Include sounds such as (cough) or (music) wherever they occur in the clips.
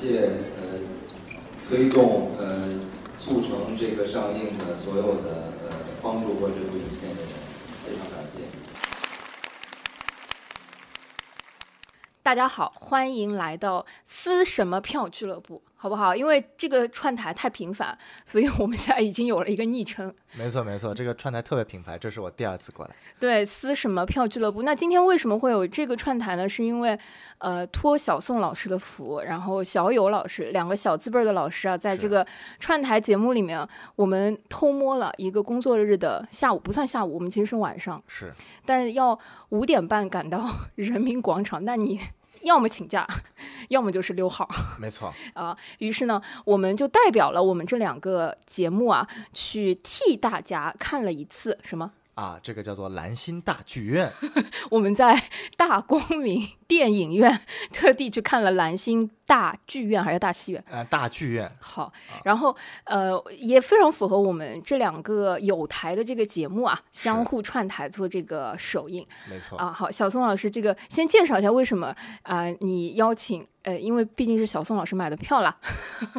谢呃推动呃促成这个上映的所有的呃帮助过这部影片的人，非常感谢。大家好，欢迎来到撕什么票俱乐部，好不好？因为这个串台太频繁，所以我们现在已经有了一个昵称。没错没错，这个串台特别频繁，这是我第二次过来。对，撕什么票俱乐部？那今天为什么会有这个串台呢？是因为呃托小宋老师的福，然后小友老师两个小字辈儿的老师啊，在这个串台节目里面，我们偷摸了一个工作日的下午，不算下午，我们其实是晚上，是，但是要五点半赶到 (laughs) 人民广场，那你。要么请假，(laughs) 要么就是溜号没错，啊。于是呢，我们就代表了我们这两个节目啊，去替大家看了一次什么啊？这个叫做蓝星大剧院。(laughs) 我们在大光明电影院特地去看了蓝星大剧院还是大戏院？呃，大剧院。好，然后呃，也非常符合我们这两个有台的这个节目啊，相互串台做这个首映。没错啊。好，小宋老师，这个先介绍一下为什么啊？你邀请呃，因为毕竟是小宋老师买的票啦。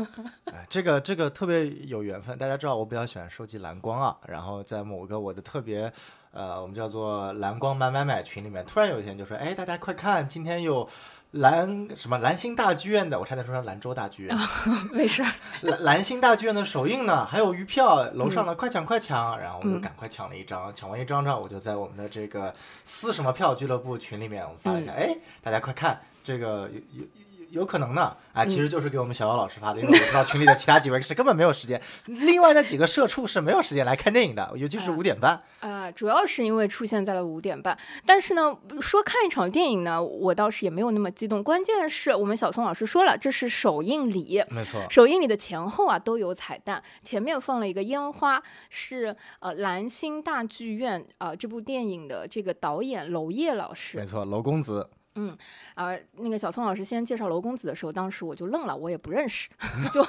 (laughs) 这个这个特别有缘分，大家知道我比较喜欢收集蓝光啊，然后在某个我的特别。呃，我们叫做蓝光买买买群里面，突然有一天就说，哎，大家快看，今天有蓝什么蓝星大剧院的，我差点说成兰州大剧院 (laughs) (laughs) 没事，蓝蓝星大剧院的首映呢，还有余票，楼上的快抢快抢，然后我们就赶快抢了一张，抢完一张之后，我就在我们的这个撕什么票俱乐部群里面，我们发了一下，哎，大家快看，这个有有。有可能呢，啊，其实就是给我们小姚老师发的，因为我知道群里的其他几位是根本没有时间，另外那几个社畜是没有时间来看电影的，尤其是五点半。啊，主要是因为出现在了五点半。但是呢，说看一场电影呢，我倒是也没有那么激动。关键是我们小宋老师说了，这是首映礼，没错，首映礼的前后啊都有彩蛋，前面放了一个烟花，是呃蓝星大剧院啊这部电影的这个导演娄烨老师，没错，娄公子。嗯，啊，那个小宋老师先介绍娄公子的时候，当时我就愣了，我也不认识，(laughs) 就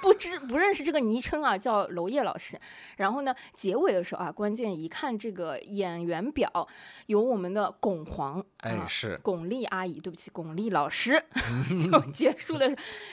不知不认识这个昵称啊，叫娄烨老师。然后呢，结尾的时候啊，关键一看这个演员表，有我们的巩皇，哎，是巩俐阿姨，对不起，巩俐老师，(laughs) 就结束了。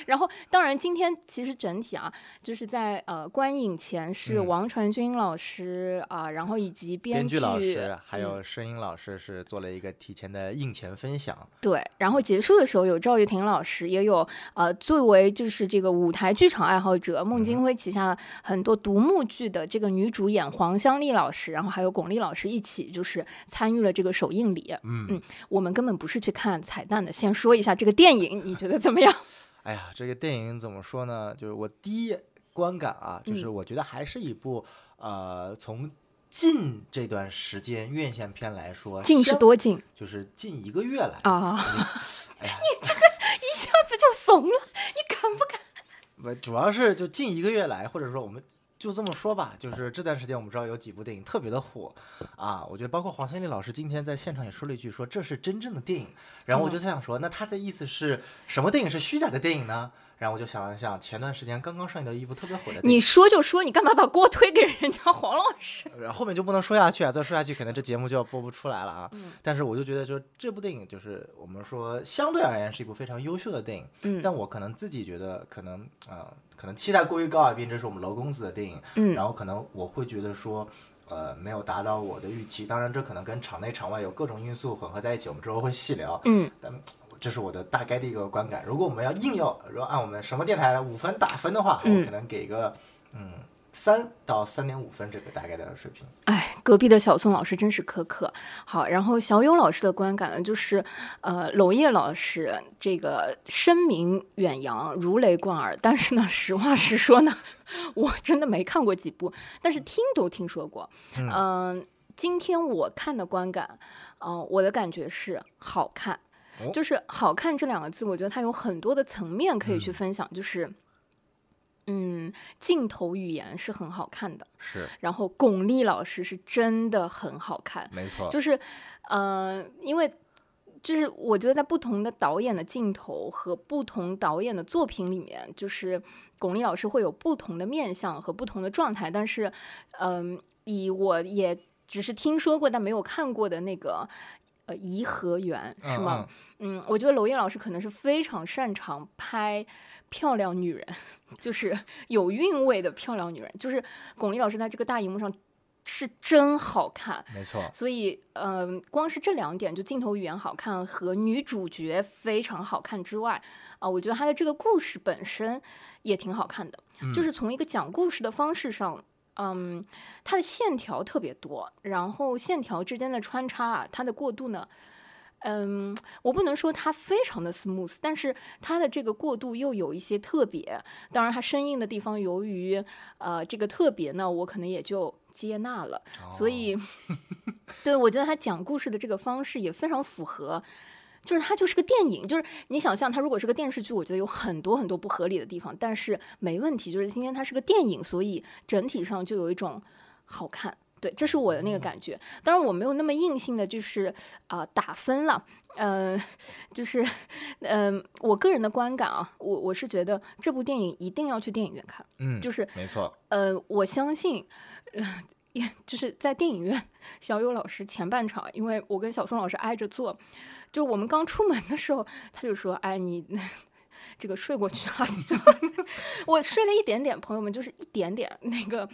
然后，当然今天其实整体啊，就是在呃观影前是王传君老师啊，然后以及编剧老师，还有声音老师是做了一个提前的映前分享。对，然后结束的时候有赵玉婷老师，也有呃，作为就是这个舞台剧场爱好者，孟京辉旗下很多独幕剧的这个女主演黄香丽老师，然后还有巩俐老师一起就是参与了这个首映礼。嗯嗯，我们根本不是去看彩蛋的，先说一下这个电影，你觉得怎么样？(laughs) 哎呀，这个电影怎么说呢？就是我第一观感啊，就是我觉得还是一部呃从。近这段时间院线片来说，近是多近？就是近一个月来啊！(laughs) 哎呀，你这个一下子就怂了，你敢不敢？不，主要是就近一个月来，或者说我们就这么说吧，就是这段时间我们知道有几部电影特别的火啊，我觉得包括黄千丽老师今天在现场也说了一句，说这是真正的电影。然后我就在想说，那他的意思是什么电影是虚假的电影呢？然后我就想了想，前段时间刚刚上映的一部特别火的，你说就说，你干嘛把锅推给人家黄老师？(laughs) 后面就不能说下去啊，再说下去可能这节目就要播不出来了啊。但是我就觉得，就这部电影，就是我们说相对而言是一部非常优秀的电影。嗯。但我可能自己觉得，可能呃，可能期待过于高啊，毕竟这是我们娄公子的电影。嗯。然后可能我会觉得说，呃，没有达到我的预期。当然，这可能跟场内场外有各种因素混合在一起，我们之后会细聊。嗯。但。这是我的大概的一个观感。如果我们要硬要，如果按我们什么电台五分打分的话，我可能给个嗯三到三点五分这个大概的水平。哎，隔壁的小宋老师真是苛刻。好，然后小勇老师的观感呢，就是呃，娄烨老师这个声名远扬，如雷贯耳。但是呢，实话实说呢，(laughs) 我真的没看过几部，但是听都听说过。嗯，今天我看的观感，嗯，我的感觉是好看。就是好看这两个字，我觉得它有很多的层面可以去分享。就是，嗯，镜头语言是很好看的，是。然后巩俐老师是真的很好看，没错。就是，呃，因为就是我觉得在不同的导演的镜头和不同导演的作品里面，就是巩俐老师会有不同的面相和不同的状态。但是，嗯，以我也只是听说过但没有看过的那个。呃颐和园是嗯吗？嗯，我觉得娄烨老师可能是非常擅长拍漂亮女人，(laughs) 就是有韵味的漂亮女人。就是巩俐老师在这个大荧幕上是真好看，没错，所以嗯、呃光是这两点，就镜头语言好看和女主角非常好看之外，啊、我觉得她的这个故事本身也挺好看的，就是从一个讲故事的方式上。嗯，它的线条特别多，然后线条之间的穿插啊，它的过渡呢，嗯，我不能说它非常的 smooth，但是它的这个过渡又有一些特别。当然，它生硬的地方，由于呃这个特别呢，我可能也就接纳了。所以，(laughs) 对我觉得他讲故事的这个方式也非常符合。就是它就是个电影，就是你想象它如果是个电视剧，我觉得有很多很多不合理的地方，但是没问题。就是今天它是个电影，所以整体上就有一种好看。对，这是我的那个感觉。当然，我没有那么硬性的，就是啊、呃打分了。呃，(laughs) 就是嗯、呃我个人的观感啊，我我是觉得这部电影一定要去电影院看。嗯，就是没错，呃，我相信，呃，也就是在电影院，小友老师前半场，因为我跟小宋老师挨着坐，就我们刚出门的时候，他就说：“哎，你这个睡过去啊？” (laughs) 我睡了一点点，朋友们，就是一点点那个，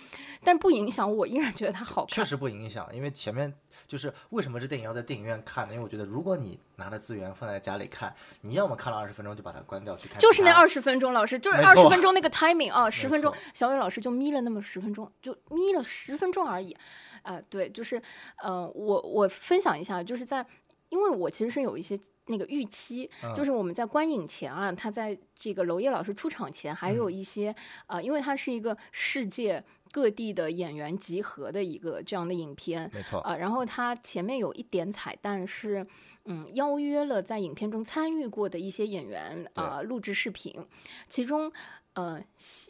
但不影响我依然觉得他好看。确实不影响，因为前面就是为什么这电影要在电影院看呢？因为我觉得如果你拿着资源放在家里看，你要么看了二十分钟就把它关掉去看，就是那二十分钟，老师就是二十分钟那个 timing 啊，十分钟，小伟老师就眯了那么十分钟，就眯了十分钟而已，啊、对，就是呃，我我分享一下，就是在，因为我其实是有一些那个预期，嗯。就是我们在观影前啊，他在这个娄烨老师出场前，还有嗯。一些呃，因为它是一个世界各地的演员集合的一个这样的影片，没错，啊，然后它前面有一点彩蛋是，嗯，邀约了在影片中参与过的一些演员啊、录制视频，其中呃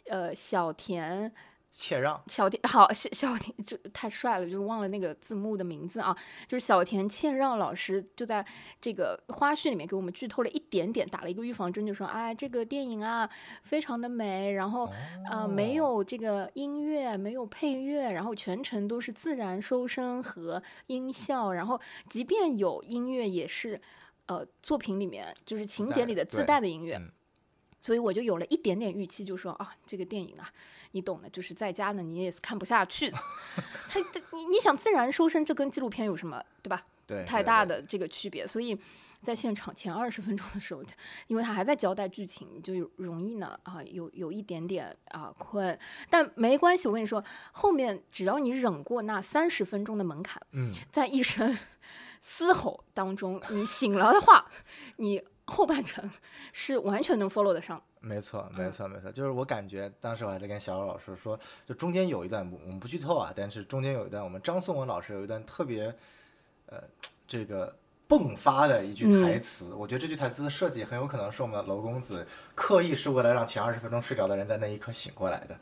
呃小田切让，小田好小小田就太帅了，就忘了那个字幕的名字啊，就是小田谦让老师就在这个花絮里面给我们剧透了一点点，打了一个预防针，就说哎这个电影啊非常的美，然后呃没哦。有这个音乐，没有配乐，然后全程都是自然收声和音效，然后即便有音乐也是呃作品里面就是情节里的自带的音乐。嗯。所以我就有了一点点预期，就说啊，这个电影啊，你懂的，就是在家呢你也是看不下去。(laughs) 他这你你想自然收声，这跟纪录片有什么对吧？对，太大的这个区别，所以在现场前二十分钟的时候，因为他还在交代剧情，就有容易呢啊有有一点点啊困，但没关系，我跟你说，后面只要你忍过那三十分钟的门槛，嗯，在一声嘶吼当中，你醒了的话，你后半程是完全能 follow 得上。没错，嗯。没错，没错，就是我感觉当时我还在跟小欧老师说，就中间有一段，我们不剧透啊，但是中间有一段，我们张颂文老师有一段特别，呃，这个迸发的一句嗯。台词，我觉得这句台词的设计很有可能是我们的娄公子刻意是为了让前二十分钟睡着的人在那一刻醒过来的，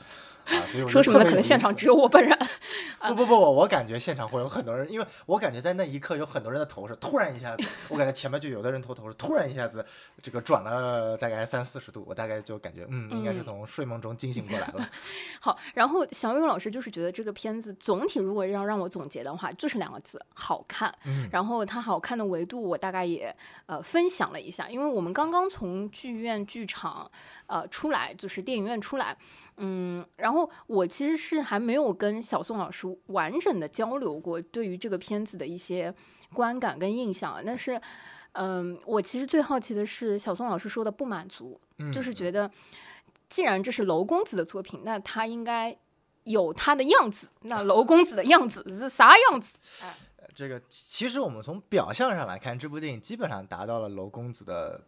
说什么呢？可能现场只有我本人。(laughs) 不不不，我感觉现场会有很多人，因为我感觉在那一刻有很多人的头是突然一下子，我感觉前面就有的人头头是突然一下子这个转了大概三四十度，我大概就感觉嗯，应该是嗯从睡梦中惊醒过来了。(laughs) 好，然后小勇老师就是觉得这个片子总体如果要让我总结的话，就是两个字：好看。嗯然后它好看的维度，我大概也呃分享了一下，因为我们刚刚从剧院剧场呃出来，就是电影院出来，嗯，然后我其实是还没有跟小宋老师完整的交流过对于这个片子的一些观感跟印象，但是。嗯，我其实最好奇的是小宋老师说的不满足，嗯就是觉得既然这是娄公子的作品，那他应该有他的样子。那娄 (laughs) 公子的样子是啥样子？这个其实我们从表象上来看，这部电影基本上达到了娄公子的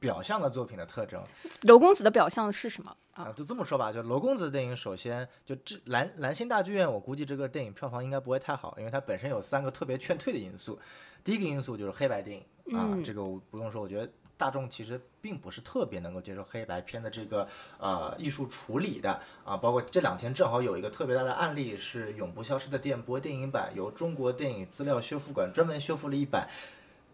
表象的作品的特征娄公子的表象是什么啊？啊。就这么说吧，就娄公子的电影，首先就这蓝蓝星大剧院，我估计这个电影票房应该不会太好，因为它本身有三个特别劝退的因素。第一个因素就是黑白电影啊，嗯这个我不用说，我觉得大众其实并不是特别能够接受黑白片的这个呃艺术处理的啊。包括这两天正好有一个特别大的案例是《永不消失的电波》电影版，由中国电影资料修复馆专门修复了一版。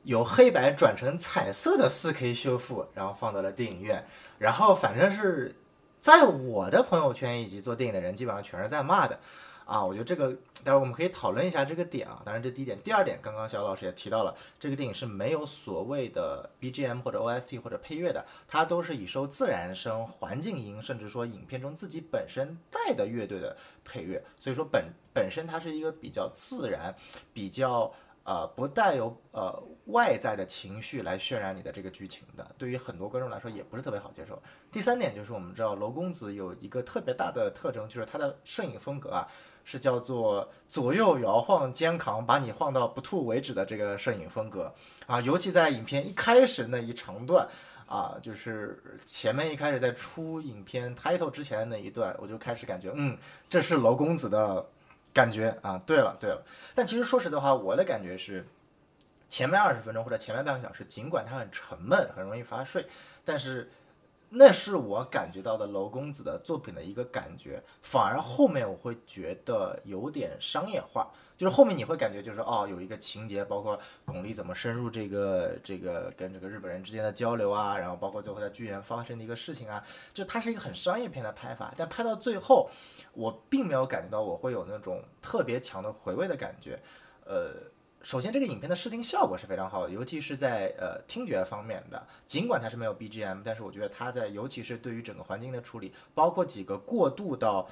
由黑白转成彩色的 4K 修复，然后放到了电影院，然后反正是在我的朋友圈以及做电影的人基本上全是在骂的，啊，我觉得这个待会儿我们可以讨论一下这个点啊。当然这第一点，第二点，刚刚小老师也提到了，这个电影是没有所谓的 BGM 或者 OST 或者配乐的，它都是以收自然声、环境音，甚至说影片中自己本身带的乐队的配乐，所以说本本身它是一个比较自然、比较呃不带有呃外在的情绪来渲染你的这个剧情的，对于很多观众来说也不是特别好接受。第三点就是我们知道娄公子有一个特别大的特征，就是他的摄影风格啊。是叫做左右摇晃肩扛，把你晃到不吐为止的这个摄影风格啊，尤其在影片一开始那一长段啊，就是前面一开始在出影片 title 之前的那一段，我就开始感觉，嗯，这是娄公子的感觉啊。对了对了，但其实说实的话，我的感觉是，前面二十分钟或者前面半个小时，尽管它很沉闷，很容易发睡，但是。那是我感觉到的娄公子的作品的一个感觉，反而后面我会觉得有点商业化，就是后面你会感觉就是哦，有一个情节，包括巩俐怎么深入这个这个跟这个日本人之间的交流啊，然后包括最后在剧院发生的一个事情啊，就它是一个很商业片的拍法，但拍到最后，我并没有感觉到我会有那种特别强的回味的感觉，呃。首先，这个影片的视听效果是非常好的，尤其是在呃听觉方面的。尽管它是没有 BGM，但是我觉得它在，尤其是对于整个环境的处理，包括几个过渡到，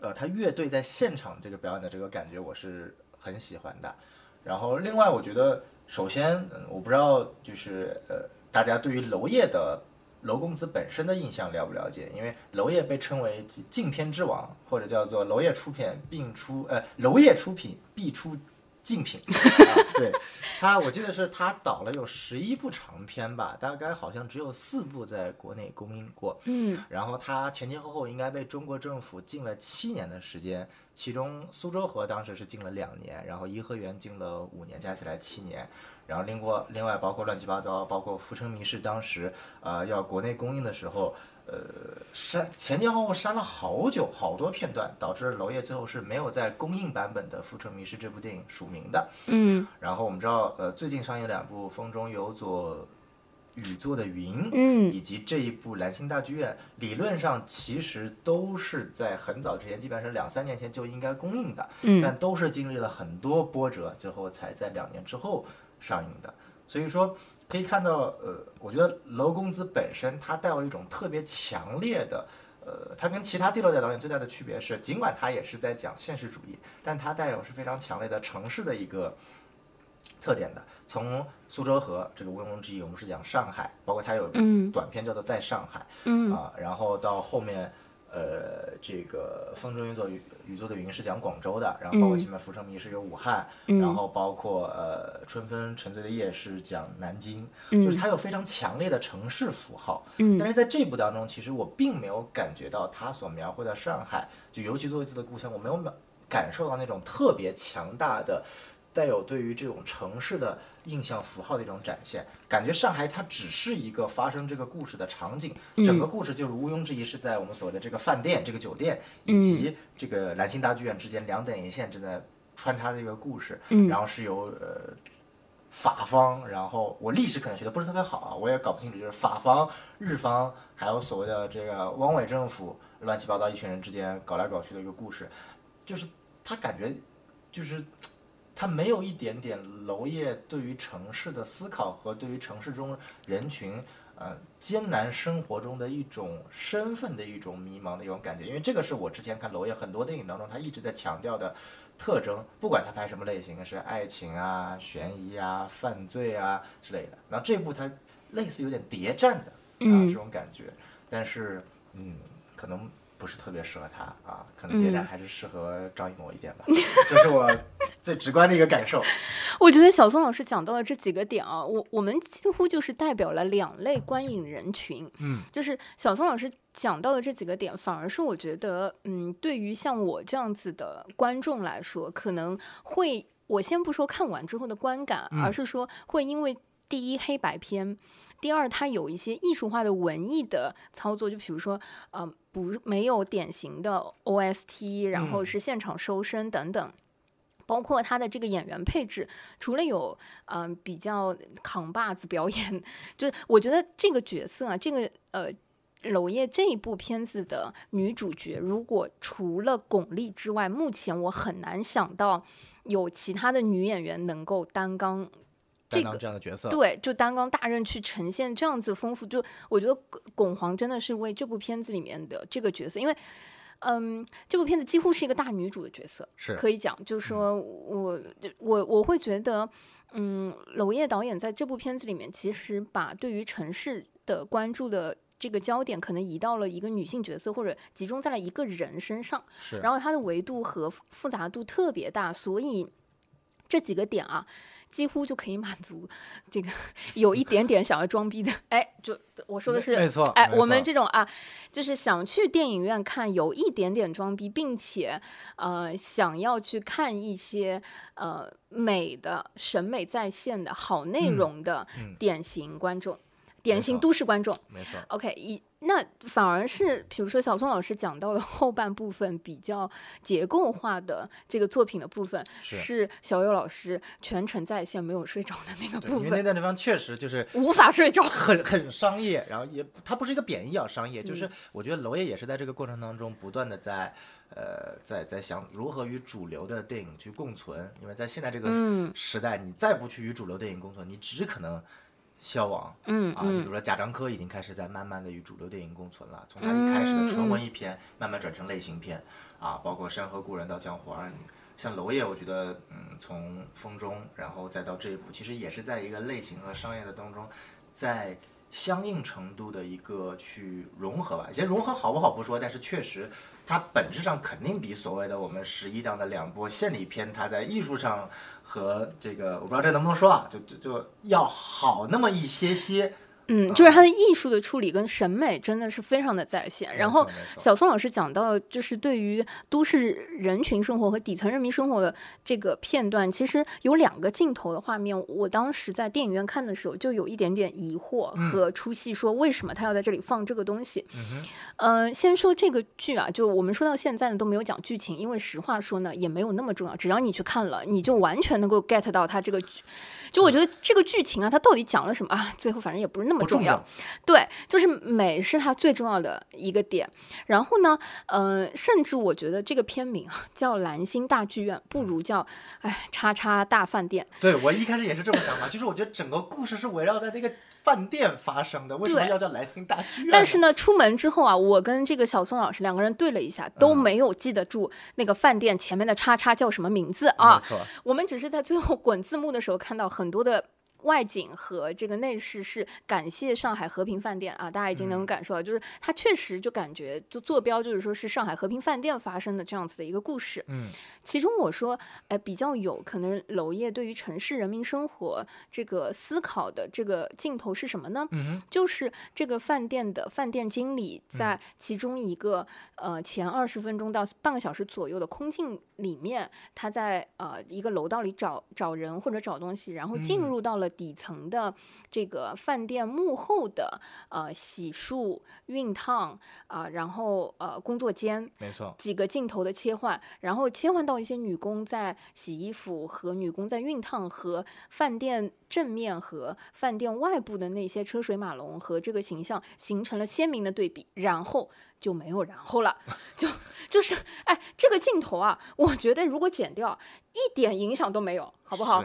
呃，他乐队在现场这个表演的这个感觉，我是很喜欢的。然后，另外我觉得，首先，嗯我不知道就是呃，大家对于娄烨的娄公子本身的印象了不了解？因为娄烨被称为禁片之王，或者叫做娄烨出片必出，呃，娄烨出品必出。竞品，(laughs) 对他，我记得是他导了有十一部长片吧，大概好像只有四部在国内公映过。嗯，然后他前前后后应该被中国政府禁了七年的时间，其中苏州河当时是禁了两年，然后颐和园禁了五年，加起来七年。然后另过另外包括乱七八糟，包括《浮城谜事》当时呃要国内公映的时候。呃，删前前后后删了好久好多片段，导致娄烨最后是没有在公映版本的《浮城谜事》这部电影署名的。嗯，然后我们知道，呃，最近上映两部《风中有朵雨做的云》，嗯，以及这一部《蓝星大剧院》，理论上其实都是在很早之前，基本上是两三年前就应该公映的，嗯，但都是经历了很多波折，最后才在两年之后上映的。所以说。可以看到，呃，我觉得娄公子本身他带有一种特别强烈的，呃，他跟其他第六代导演最大的区别是，尽管他也是在讲现实主义，但他带有是非常强烈的城市的一个特点的。从苏州河这个毋庸置疑，我们是讲上海，包括他有短片叫做在上海，嗯啊，然后到后面。呃，这个风中云朵雨雨做的云是讲广州的，然后包括前面浮城谜是有武汉，然后包括呃春风沉醉的夜是讲南京，就是它有非常强烈的城市符号。但是在这部当中，其实我并没有感觉到它所描绘的上海，就尤其作为自己的故乡，我没有感受到那种特别强大的。带有对于这种城市的印象符号的一种展现，感觉上海它只是一个发生这个故事的场景，整个故事就是毋庸置疑是在我们所谓的这个饭店、这个酒店以及这个兰心大剧院之间两点一线正在穿插的一个故事，然后是由呃法方，然后我历史可能学的不是特别好啊，我也搞不清楚，就是法方、日方还有所谓的这个汪伪政府乱七八糟一群人之间搞来搞去的一个故事，就是他感觉就是。他没有一点点娄烨对于城市的思考和对于城市中人群，呃，艰难生活中的一种身份的一种迷茫的一种感觉，因为这个是我之前看娄烨很多电影当中他一直在强调的特征，不管他拍什么类型，是爱情啊、悬疑啊、犯罪啊之类的。然后这部他类似有点谍战的啊这种感觉，但是嗯，可能。不是特别适合他啊，可能谍战还是适合张艺谋一点吧，(laughs) 这是我最直观的一个感受。(laughs) 我觉得小宋老师讲到的这几个点啊，我我们几乎就是代表了两类观影人群。嗯，就是小宋老师讲到的这几个点，反而是我觉得，嗯，对于像我这样子的观众来说，可能会我先不说看完之后的观感，而是说会因为第一黑白片。第二，它有一些艺术化的文艺的操作，就比如说，呃，不没有典型的 OST，然后是现场收声等等，包括他的这个演员配置，除了有嗯比较扛把子表演，(laughs) 就是我觉得这个角色啊，这个呃娄烨这一部片子的女主角，如果除了巩俐之外，目前我很难想到有其他的女演员能够担纲这担当个。这样的角色，对，就担纲大任去呈现这样子丰富，就我觉得巩巩皇真的是为这部片子里面的这个角色，因为，嗯，这部片子几乎是一个大女主的角色，是可以讲，就是说我我我会觉得，嗯，娄烨导演在这部片子里面，其实把对于城市的关注的这个焦点，可能移到了一个女性角色，或者集中在了一个人身上，是，然后它的维度和复复杂度特别大，所以这几个点啊，几乎就可以满足这个有一点点想要装逼的，(laughs) 哎，就我说的是没错哎，没我们这种啊，就是想去电影院看有一点点装逼，并且呃想要去看一些呃美的审美在线的好内嗯容的嗯典型观众，典型都市观众。没错，OK，一那反而是，比如说小宋老师讲到的后半部分比较结构化的这个作品的部分，是是小友老师全程在线没有睡着的那个，部分，因为那段地方确实就是无法睡着。很很商业，然后也它不是一个贬义啊，商业，嗯就是我觉得娄烨也是在这个过程当中不断的在呃在在想如何与主流的电影去共存，因为在现在这个嗯时代，你再不去与主流电影共存，你只可能消亡。嗯啊，你比嗯如说贾樟柯已经开始在慢慢的与主流电影共存了，从他一开始的纯文艺片慢慢转成类型片，啊，包括《山河故人》到《江湖儿女》，像娄烨，我觉得，嗯，从《风中》然后再到这一部，其实也是在一个类型和商业的当中，在相应程度的一个去融合吧。先融合好不好不说，但是确实它本质上肯定比所谓的我们十一档的两部献礼片，它在艺术上和这个我不知道这能不能说啊，就就就要好那么一些些。嗯，就是他的艺术的处理跟审美真的是非常的在线。然后小宋老师讲到，就是对于都市人群生活和底层人民生活的这个片段，其实有两个镜头的画面，我当时在电影院看的时候就有一点点疑惑和出戏，说为什么他要在这里放这个东西？嗯嗯、先说这个剧啊，就我们说到现在呢都没有讲剧情，因为实话说呢也没有那么重要，只要你去看了，你就完全能够 get 到他这个剧。就我觉得这个剧情啊，它到底讲了什么啊？最后反正也不是那么重要不重要。对，就是美是它最重要的一个点。然后呢，呃，甚至我觉得这个片名啊叫蓝星大剧院，不如叫哎叉叉大饭店。对我一开始也是这么想法，就是我觉得整个故事是围绕在那个饭店发生的，为什么要叫蓝星大剧院？(laughs) 但是呢，出门之后啊，我跟这个小宋老师两个人对了一下，都嗯没有记得住那个饭店前面的叉叉叫什么名字啊没。错，我们只是在最后 (laughs) 滚字幕的时候看到很多的。外景和这个内饰是感谢上海和平饭店啊，大家已经嗯能感受到，就是它确实就感觉就坐标就是说是上海和平饭店发生的这样子的一个故事。嗯，其中我说，哎，比较有可能娄烨对于城市人民生活这个思考的这个镜头是什么呢？嗯，就是这个饭店的饭店经理在其中一个、呃前二十分钟到半个小时左右的空镜里面，他在呃一个楼道里找找人或者找东西，然后进嗯入到了底层的这个饭店幕后的呃洗漱、熨烫啊、然后呃工作间，没错，几个镜头的切换，然后切换到一些女工在洗衣服和女工在熨烫，和饭店正面和饭店外部的那些车水马龙和这个形象形成了鲜明的对比，然后就没有然后了，就就是哎，这个镜头啊，我觉得如果剪掉，一点影响都没有，好不好？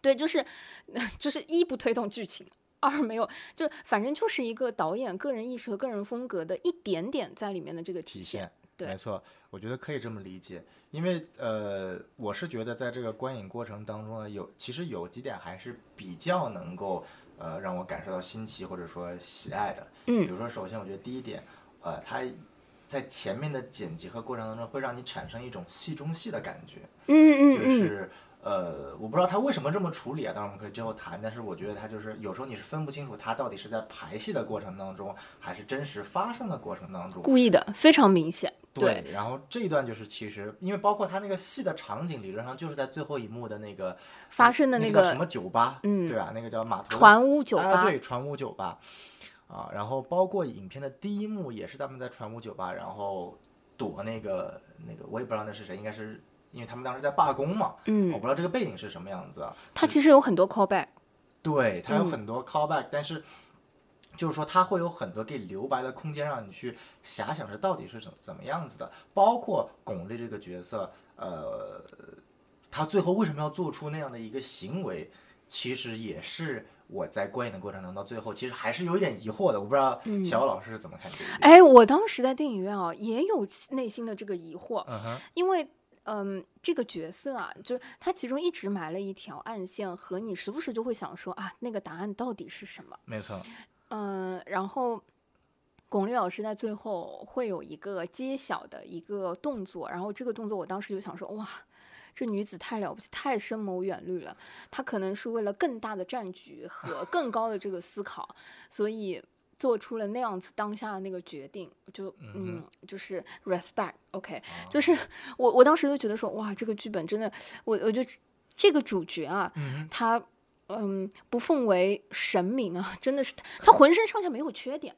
是对，就是 (laughs) 就是一不推动剧情，二没有，就反正就是一个导演个人意识和个人风格的一点点在里面的这个体体现。对没错，我觉得可以这么理解，因为呃，我是觉得在这个观影过程当中呢，有其实有几点还是比较能够呃让我感受到新奇或者说喜爱的。嗯比如说，首先我觉得第一点，呃，它在前面的剪辑和过程当中会让你产生一种戏中戏的感觉，嗯嗯嗯就，是。呃，我不知道他为什么这么处理啊，当然我们可以最后谈。但是我觉得他就是有时候你是分不清楚他到底是在排戏的过程当中，还是真实发生的过程当中。故意的，非常明显。对，然后这一段就是其实，因为包括他那个戏的场景，理论上就是在最后一幕的那个发生的那个什么酒吧，嗯对吧？那个叫码头船屋酒啊，吧，对，船屋酒吧啊，然后包括影片的第一幕也是他们在船屋酒吧，然后躲那个那个，我也不知道那是谁，应该是因为他们当时在罢工嘛，嗯我嗯，不知道这个背景是什么样子啊。它其实有很多 callback，对，它有嗯很多 callback，、但是就是说它会有很多给留白的空间，让你去遐想这到底是怎怎么样子的。包括巩俐这个角色，呃，他最后为什么要做出那样的一个行为，其实也是我在观影的过程中到最后，其实还是有一点疑惑的。我不知道小欧老师是怎么看这个。哎，我当时在电影院啊，也有内心的这个疑惑，嗯哼，因为。嗯，这个角色啊，就是他其中一直埋了一条暗线，和你时不时就会想说啊，那个答案到底是什么？没错。嗯，然后巩俐老师在最后会有一个揭晓的一个动作，然后这个动作我当时就想说，哇，这女子太了不起，太深谋远虑了。她可能是为了更大的战局和更高的这个思考，所以。做出了那样子当下的那个决定，就嗯，就是 respect，OK，就是我我当时就觉得说，哇，这个剧本真的，我我就这个主角啊，他嗯不奉为神明啊，真的是他浑身上下没有缺点，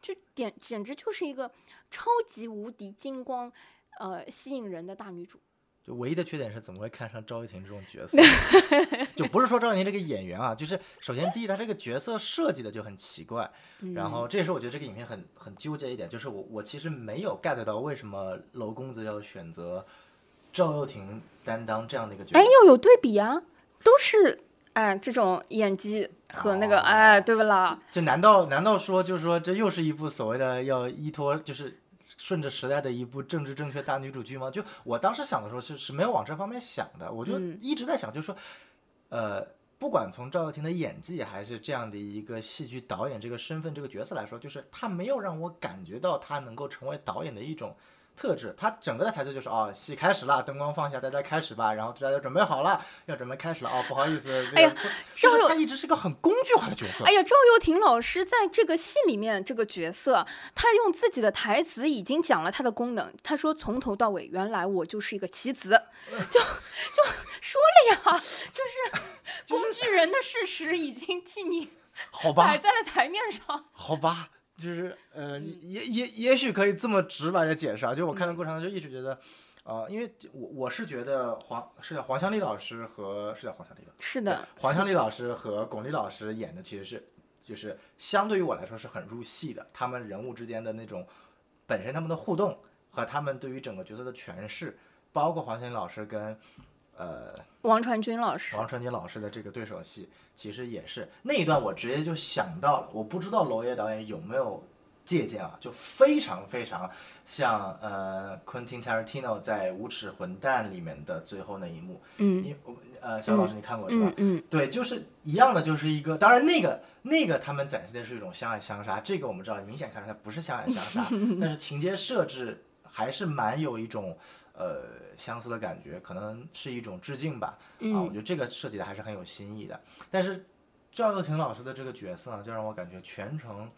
就点简直就是一个超级无敌金光，呃，吸引人的大女主。就唯一的缺点是怎么会看上赵又廷这种角色？(laughs) 就不是说赵又廷这个演员啊，就是首先第一，他这个角色设计的就很奇怪，然后这也是我觉得这个影片很很纠结一点，就是我我其实没有 get 到为什么娄公子要选择赵又廷担当这样的一个角色。哎，又有对比啊，都是哎这种演技和那个哎，对不啦？就难道难道说就是说这又是一部所谓的要依托就是？顺着时代的一部政治正确大女主剧吗？就我当时想的时候是是没有往这方面想的，我就一直在想，就是说，呃，不管从赵又廷的演技，还是这样的一个戏剧导演这个身份、这个角色来说，就是他没有让我感觉到他能够成为导演的一种。特质，他整个的台词就是哦，戏开始了，灯光放下，大家开始吧。然后大家准备好了，要准备开始了。哦，不好意思，哎呀，赵又他一直是一个很工具化的角色。哎呀，赵又廷老师在这个戏里面这个角色，他用自己的台词已经讲了他的功能。他说从头到尾，原来我就是一个棋子，就就说了呀，就是 (laughs) 工具人的事实已经替你好吧摆在了台面上。好吧。就是呃，也也也许可以这么直白的解释啊，就我看的过程中就一直觉得，呃，因为我我是觉得黄是叫黄湘丽老师和是叫黄湘丽吧？是的，黄湘丽老师和巩俐老师演的其实是就是相对于我来说是很入戏的，他们人物之间的那种本身他们的互动和他们对于整个角色的诠释，包括黄湘丽老师跟。呃，王传君老师，王传君老师的这个对手戏，其实也是那一段，我直接就想到了，我不知道娄烨导演有没有借鉴啊，就非常非常像呃，Quentin Tarantino 在《无耻混蛋》里面的最后那一幕，嗯，你呃，小老师你看过是吧？嗯嗯，对，就是一样的，就是一个，当然那个那个他们展现的是一种相爱相杀，这个我们知道，明显看出来不是相爱相杀，(laughs) 但是情节设置还是蛮有一种。呃，相似的感觉可能是一种致敬吧，啊，我觉得这个设计的还是很有新意的。但是赵又廷老师的这个角色呢，就让我感觉全程，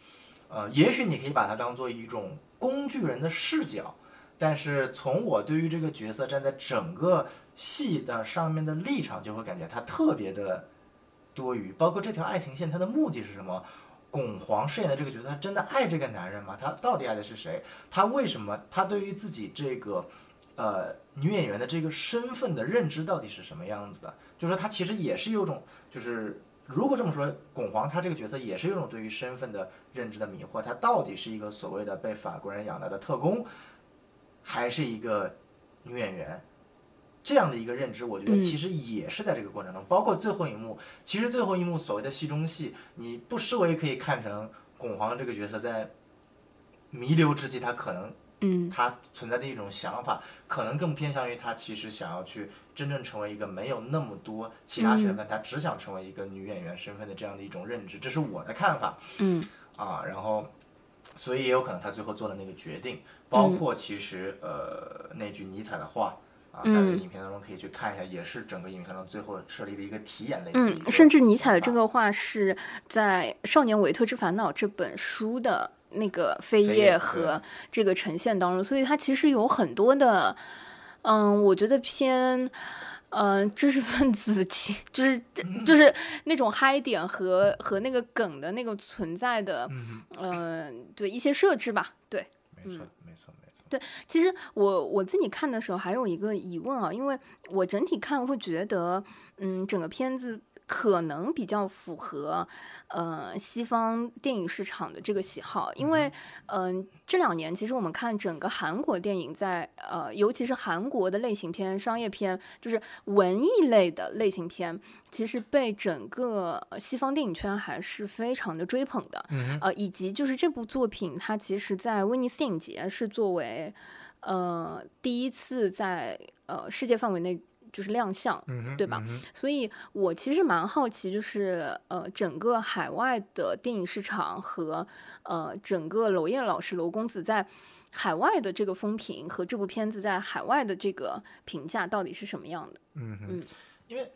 呃，也许你可以把它当做一种工具人的视角，但是从我对于这个角色站在整个戏的上面的立场，就会感觉他特别的多余。包括这条爱情线，它的目的是什么？巩皇饰演的这个角色，他真的爱这个男人吗？他到底爱的是谁？他为什么？他对于自己这个。呃，女演员的这个身份的认知到底是什么样子的？就是说，她其实也是有种，就是如果这么说，巩皇她这个角色也是有种对于身份的认知的迷惑。她到底是一个所谓的被法国人养大的特工，还是一个女演员？这样的一个认知，我觉得其实也是在这个过程中，包括最后一幕，其实最后一幕所谓的戏中戏，你不失为可以看成巩皇这个角色在弥留之际，他可能。嗯，他存在的一种想法，可能更偏向于他其实想要去真正成为一个没有那么多其他身份，他只想成为一个女演员身份的这样的一种认知，这是我的看法。嗯，啊，然后，所以也有可能他最后做的那个决定，包括其实呃那句尼采的话啊，大家影片当中可以去看一下，也是整个影片当中最后设立的一个题眼的。嗯，甚至尼采的这个话是在《少年维特之烦恼》这本书的。那个扉页和这个呈现当中，所以它其实有很多的，嗯，我觉得偏，嗯，知识分子气，就是就是那种嗨点和和那个梗的那个存在的，嗯，对一些设置吧，对，没错，没错，没错。对，其实我我自己看的时候还有一个疑问啊，因为我整体看会觉得，嗯，整个片子。可能比较符合呃西方电影市场的这个喜好，因为嗯、这两年其实我们看整个韩国电影在呃尤其是韩国的类型片、商业片，就是文艺类的类型片，其实被整个呃西方电影圈还是非常的追捧的。嗯呃，以及就是这部作品，它其实在威尼斯电影节是作为呃第一次在呃世界范围内就是亮相，嗯，对吧嗯所以我其实蛮好奇，就是呃整个海外的电影市场和呃整个娄烨老师娄公子在海外的这个风评和这部片子在海外的这个评价到底是什么样的？嗯嗯，因为，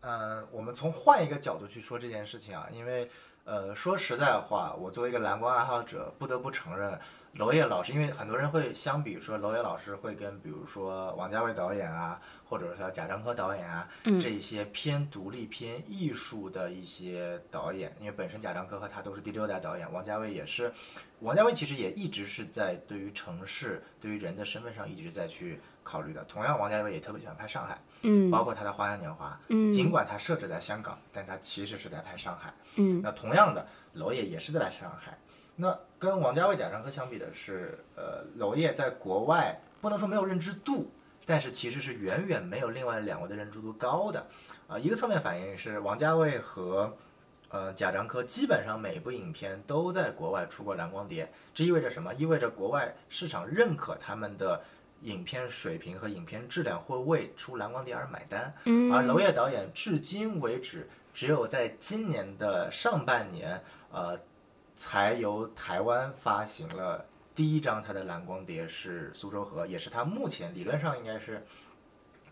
呃，我们从换一个角度去说这件事情啊，因为，呃，说实在话，我作为一个蓝光爱好者，不得不承认，娄烨老师，因为很多人会相比说娄烨老师会跟比如说王家卫导演啊，或者说贾樟柯导演啊，嗯这一些偏独立、偏艺术的一些导演，因为本身贾樟柯和他都是第六代导演，王家卫也是，王家卫其实也一直是在对于城市、对于人的身份上一直在去考虑的。同样，王家卫也特别喜欢拍上海。嗯包括他的《花样年华》，嗯尽管他设置在香港，但他其实是在拍上海。嗯那同样的，娄烨也是在拍上海。那跟王家卫、贾樟柯相比的是，呃，娄烨在国外不能说没有认知度，但是其实是远远没有另外两位的认知度高的。啊、一个侧面反映是王家卫和呃贾樟柯基本上每部影片都在国外出过蓝光碟，这意味着什么？意味着国外市场认可他们的影片水平和影片质量，会为出蓝光碟而买单。嗯而娄烨导演至今为止，只有在今年的上半年，呃，才由台湾发行了第一张他的蓝光碟，是《苏州河》，也是他目前理论上应该是，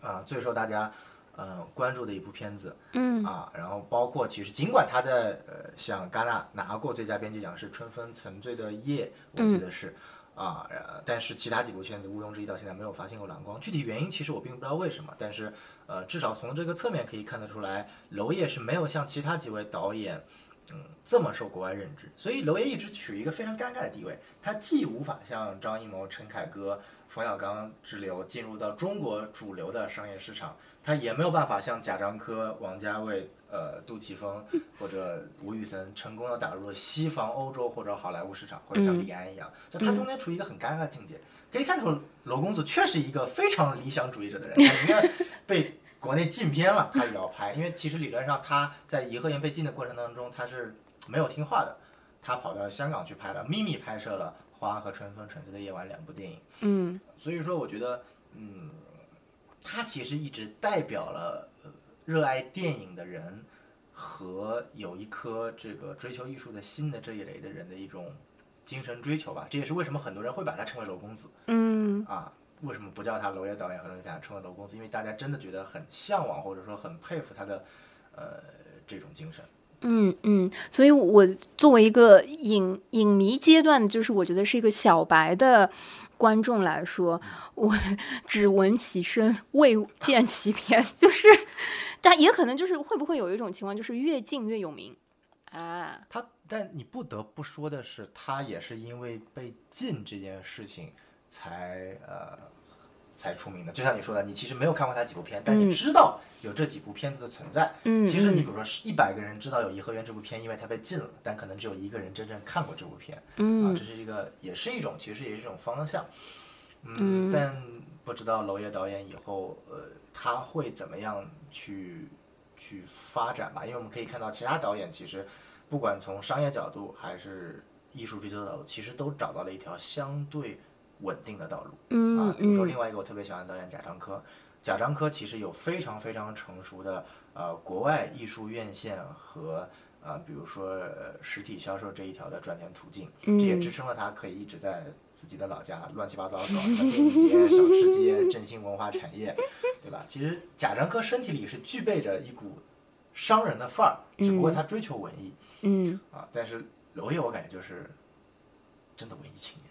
啊、最受大家呃关注的一部片子。嗯啊，然后包括其实尽管他在呃像戛纳拿过最佳编剧奖是《春风沉醉的夜》，我记得是。啊，呃但是其他几部片子毋庸置疑到现在没有发现过蓝光，具体原因其实我并不知道为什么，但是呃，至少从这个侧面可以看得出来，娄烨是没有像其他几位导演，嗯，这么受国外认知，所以娄烨一直处于一个非常尴尬的地位，他既无法像张艺谋、陈凯歌、冯小刚之流进入到中国主流的商业市场，他也没有办法像贾樟柯、王家卫、呃杜琪峰 (laughs) 或者吴宇森成功的打入了西方、欧洲或者好莱坞市场，或者像李安一样，就他中间处于一个很尴尬境界。可以看出，娄公子确实一个非常理想主义者的人，他宁愿被国内禁片了，他也要拍，因为其实理论上他在颐和园被禁的过程当中，他是没有听话的，他跑到香港去拍了，秘密拍摄了《花》和《春风沉醉的夜晚》两部电影。嗯所以说，我觉得，嗯，他其实一直代表了呃热爱电影的人和有一颗这个追求艺术的心的这一类的人的一种精神追求吧。这也是为什么很多人会把他称为娄公子嗯啊。为什么不叫他娄烨导演，很多人把他称为娄公子？因为大家真的觉得很向往，或者说很佩服他的呃这种精神。嗯嗯，所以我作为一个影影迷阶段，就是我觉得是一个小白的观众来说，我只闻其声未见其片，就是，但也可能就是会不会有一种情况，就是越近越有名，啊，他，但你不得不说的是，他也是因为被禁这件事情才呃才出名的。就像你说的，你其实没有看过他几部片，但你嗯知道有这几部片子的存在。嗯其实你嗯比如说，是一百个人知道有《颐和园》这部片，因为它被禁了，但可能只有一个人真正看过这部片。啊，嗯这是一个，也是一种，其实也是一种方向。嗯但不知道娄烨导演以后，呃，他会怎么样去去发展吧？因为我们可以看到，其他导演其实不管从商业角度还是艺术追求的角度，其实都找到了一条相对稳定的道路。嗯啊，比如说嗯另外一个我特别喜欢的导演贾樟柯，贾樟柯其实有非常非常成熟的呃国外艺术院线和呃比如说呃实体销售这一条的赚钱途径，这也嗯支撑了他可以一直在自己的老家乱七八糟搞什么电影节、小吃街、振兴文化产业，(laughs) 对吧？其实贾樟柯身体里是具备着一股商人的范儿，只不过嗯他追求文艺。嗯。啊，但是娄烨我感觉就是真的文艺青年。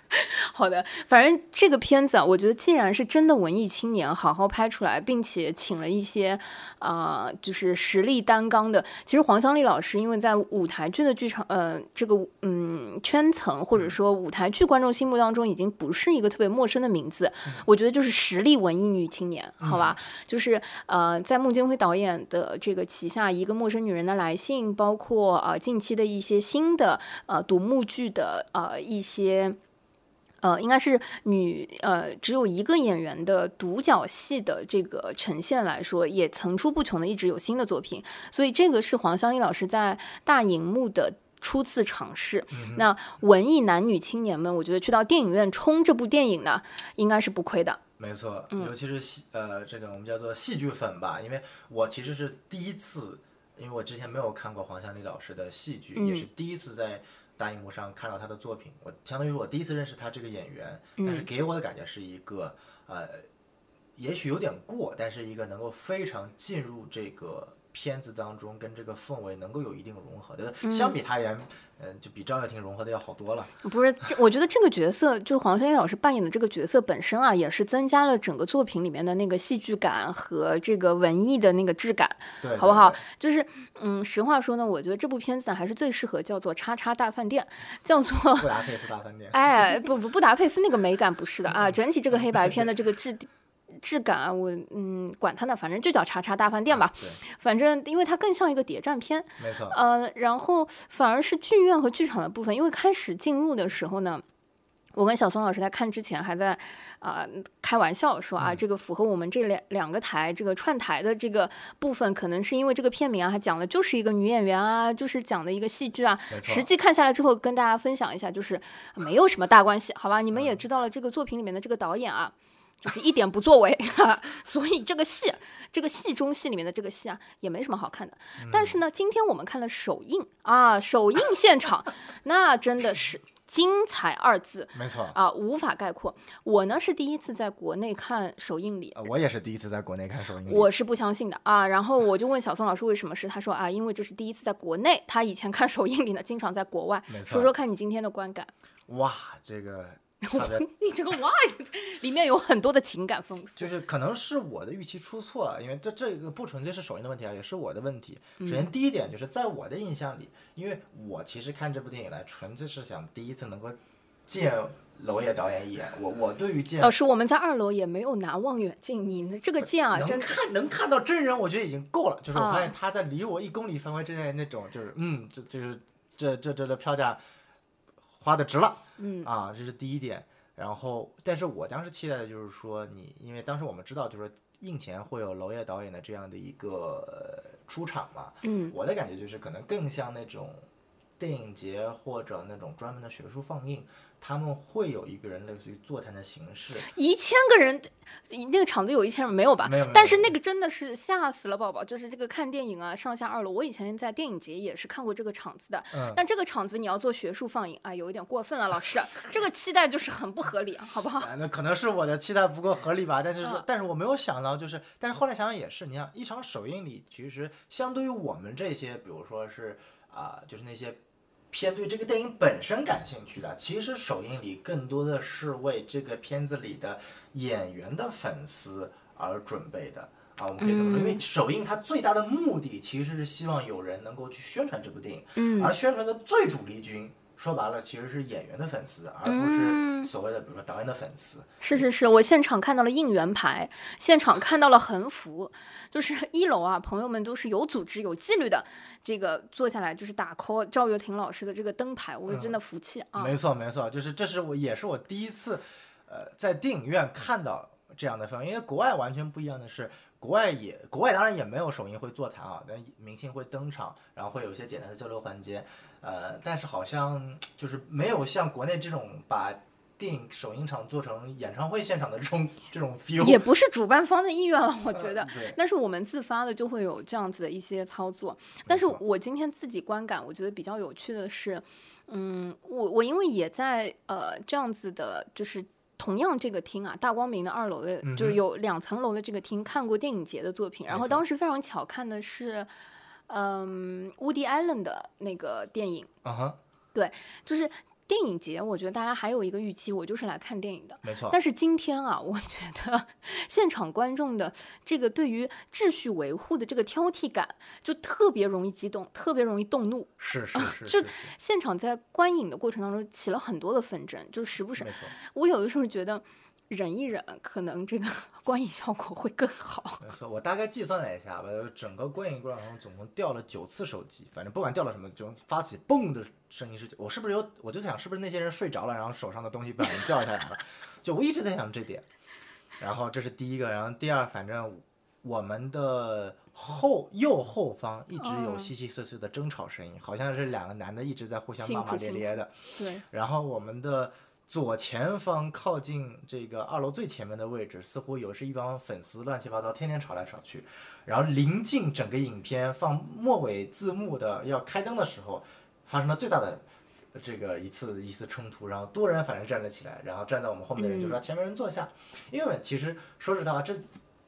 (laughs) 好的，反正这个片子啊，我觉得既然是真的文艺青年好好拍出来，并且请了一些啊、呃就是实力担纲的。其实黄湘丽老师因为在舞台剧的剧场呃这个嗯圈层或者说舞台剧观众心目当中已经不是一个特别陌生的名字，我觉得就是实力文艺女青年，好吧？就是呃在孟京辉导演的这个旗下，《一个陌生女人的来信》，包括呃近期的一些新的呃独幕剧的呃一些。呃，应该是女呃只有一个演员的独角戏的这个呈现来说，也层出不穷的一直有新的作品，所以这个是黄湘丽老师在大荧幕的初次尝试。那文艺男女青年们，我觉得去到电影院冲这部电影呢，应该是不亏的。没错，尤其是戏呃这个我们叫做戏剧粉吧，因为我其实是第一次，因为我之前没有看过黄湘丽老师的戏剧，也是第一次在大荧幕上看到他的作品，我相当于我第一次认识他这个演员，但是给我的感觉是一个呃，也许有点过，但是一个能够非常进入这个片子当中，跟这个氛围能够有一定融合的，相比他而言，嗯、就比赵又廷融合的要好多了。不是，这我觉得这个角色，就黄湘丽老师扮演的这个角色本身啊，也是增加了整个作品里面的那个戏剧感和这个文艺的那个质感，对，好不好？就是，嗯，实话说呢，我觉得这部片子呢还是最适合叫做“叉叉大饭店”，叫做布达佩斯大饭店。哎，不不，布达佩斯那个美感不是的啊，(laughs) 整体这个黑白片的这个质质感啊，我嗯管它呢，反正就叫叉叉大饭店吧。对，反正因为它更像一个谍战片，没错。呃，然后反而是剧院和剧场的部分，因为开始进入的时候呢。我跟小松老师在看之前还在啊、开玩笑说啊，这个符合我们这两两个台这个串台的这个部分，可能是因为这个片名啊，它讲的就是一个女演员啊，就是讲的一个戏剧啊。实际看下来之后，跟大家分享一下，就是没有什么大关系，好吧？你们也知道了，这个作品里面的这个导演啊。就是一点不作为，哈，所以这个戏，这个戏中戏里面的这个戏啊，也没什么好看的。但是呢，今天我们看了首映啊，首映现场，(laughs) 那真的是精彩二字没错，啊，无法概括。我呢是第一次在国内看首映礼，呃我也是第一次在国内看首映礼。我是不相信的啊。然后我就问小宋老师为什么是，他说啊，因为这是第一次在国内，他以前看首映礼呢，经常在国外说说看你今天的观感。哇，这个 (laughs) 你这个哇，里面有很多的情感丰富。就是可能是我的预期出错了，因为这这个不纯粹是首映的问题啊，也是我的问题。首嗯先第一点就是在我的印象里，因为我其实看这部电影来，纯粹是想第一次能够见娄烨导演一眼。我我对于见老师，我们在二楼也没有拿望远镜，你的这个见啊，能看能看到真人，我觉得已经够了。就是我发现啊他在离我一公里范围之内那种，就是嗯，这就是这这这这票价花的值了。嗯啊，这是第一点。然后，但是我当时期待的就是说你，因为当时我们知道，就是说映前会有娄烨导演的这样的一个呃出场嘛，嗯我的感觉就是可能更像那种电影节或者那种专门的学术放映，他们会有一个人类似于座谈的形式，一千个人，那个场子有一千人没有吧？没有但是那个真的是吓死了宝宝，就是这个看电影啊，上下二楼。我以前在电影节也是看过这个场子的，嗯但这个场子你要做学术放映啊，有一点过分了，老师，(laughs) 这个期待就是很不合理，好不好？啊，(laughs) 那可能是我的期待不够合理吧，但是但是我没有想到，就是，但是后来想想也是，你想一场首映里，其实相对于我们这些，比如说是啊、就是那些偏对这个电影本身感兴趣的，其实首映礼更多的是为这个片子里的演员的粉丝而准备的。啊，我们可以这么说，因为首映它最大的目的其实是希望有人能够去宣传这部电影，嗯而宣传的最主力军，说白了其实是演员的粉丝，而不嗯是所谓的比如说导演的粉丝。是是是，我现场看到了应援牌，现场看到了横幅，就是 (laughs) 一楼啊，朋友们都是有组织、有纪律的，这个坐下来就是打 call 赵又廷老师的这个灯牌，我真的服气啊！没错没错，就是这是我也是我第一次，呃，在电影院看到这样的氛围，因为国外完全不一样的是，国外也国外当然也没有首映会座谈啊，但明星会登场，然后会有一些简单的交流环节，呃，但是好像就是没有像国内这种把电影首映场做成演唱会现场的这种这种 feel，也不是主办方的意愿了，我觉得。但是我们自发的就会有这样子的一些操作。但是我今天自己观感，我觉得比较有趣的是，嗯，我我因为也在呃这样子的，就是。同样，这个厅啊，大光明的二楼的，嗯就是有两层楼的这个厅，看过电影节的作品。然后当时非常巧看的是，嗯，乌迪·艾伦的那个电影，啊哈对，就是电影节，我觉得大家还有一个预期，我就是来看电影的。没错。但是今天啊，我觉得 (laughs) 现场观众的这个对于秩序维护的这个挑剔感，就特别容易激动，特别容易动怒。是是是。就现场在观影的过程当中起了很多的纷争，就时不时。没错。我有的时候觉得。忍一忍，可能这个 (laughs) 观影效果会更好。没错，我大概计算了一下吧，整个观影过程中总共掉了九次手机，反正不管掉了什么，就发起嘣的声音是，我是不是有？我就想是不是那些人睡着了，然后手上的东西不小心掉下来了？(laughs) 就我一直在想这点。然后这是第一个，然后第二，反正我们的后右后方一直有稀稀碎碎的争吵声音，好像是两个男的一直在互相骂骂咧咧的。对。然后我们的。左前方靠近这个二楼最前面的位置，似乎有是一帮粉丝乱七八糟，天天吵来吵去。然后临近整个影片放末尾字幕的要开灯的时候，发生了最大的这个一次一次冲突。然后多人反正站了起来，然后站在我们后面的人就说前面人坐下。因为其实说实话，这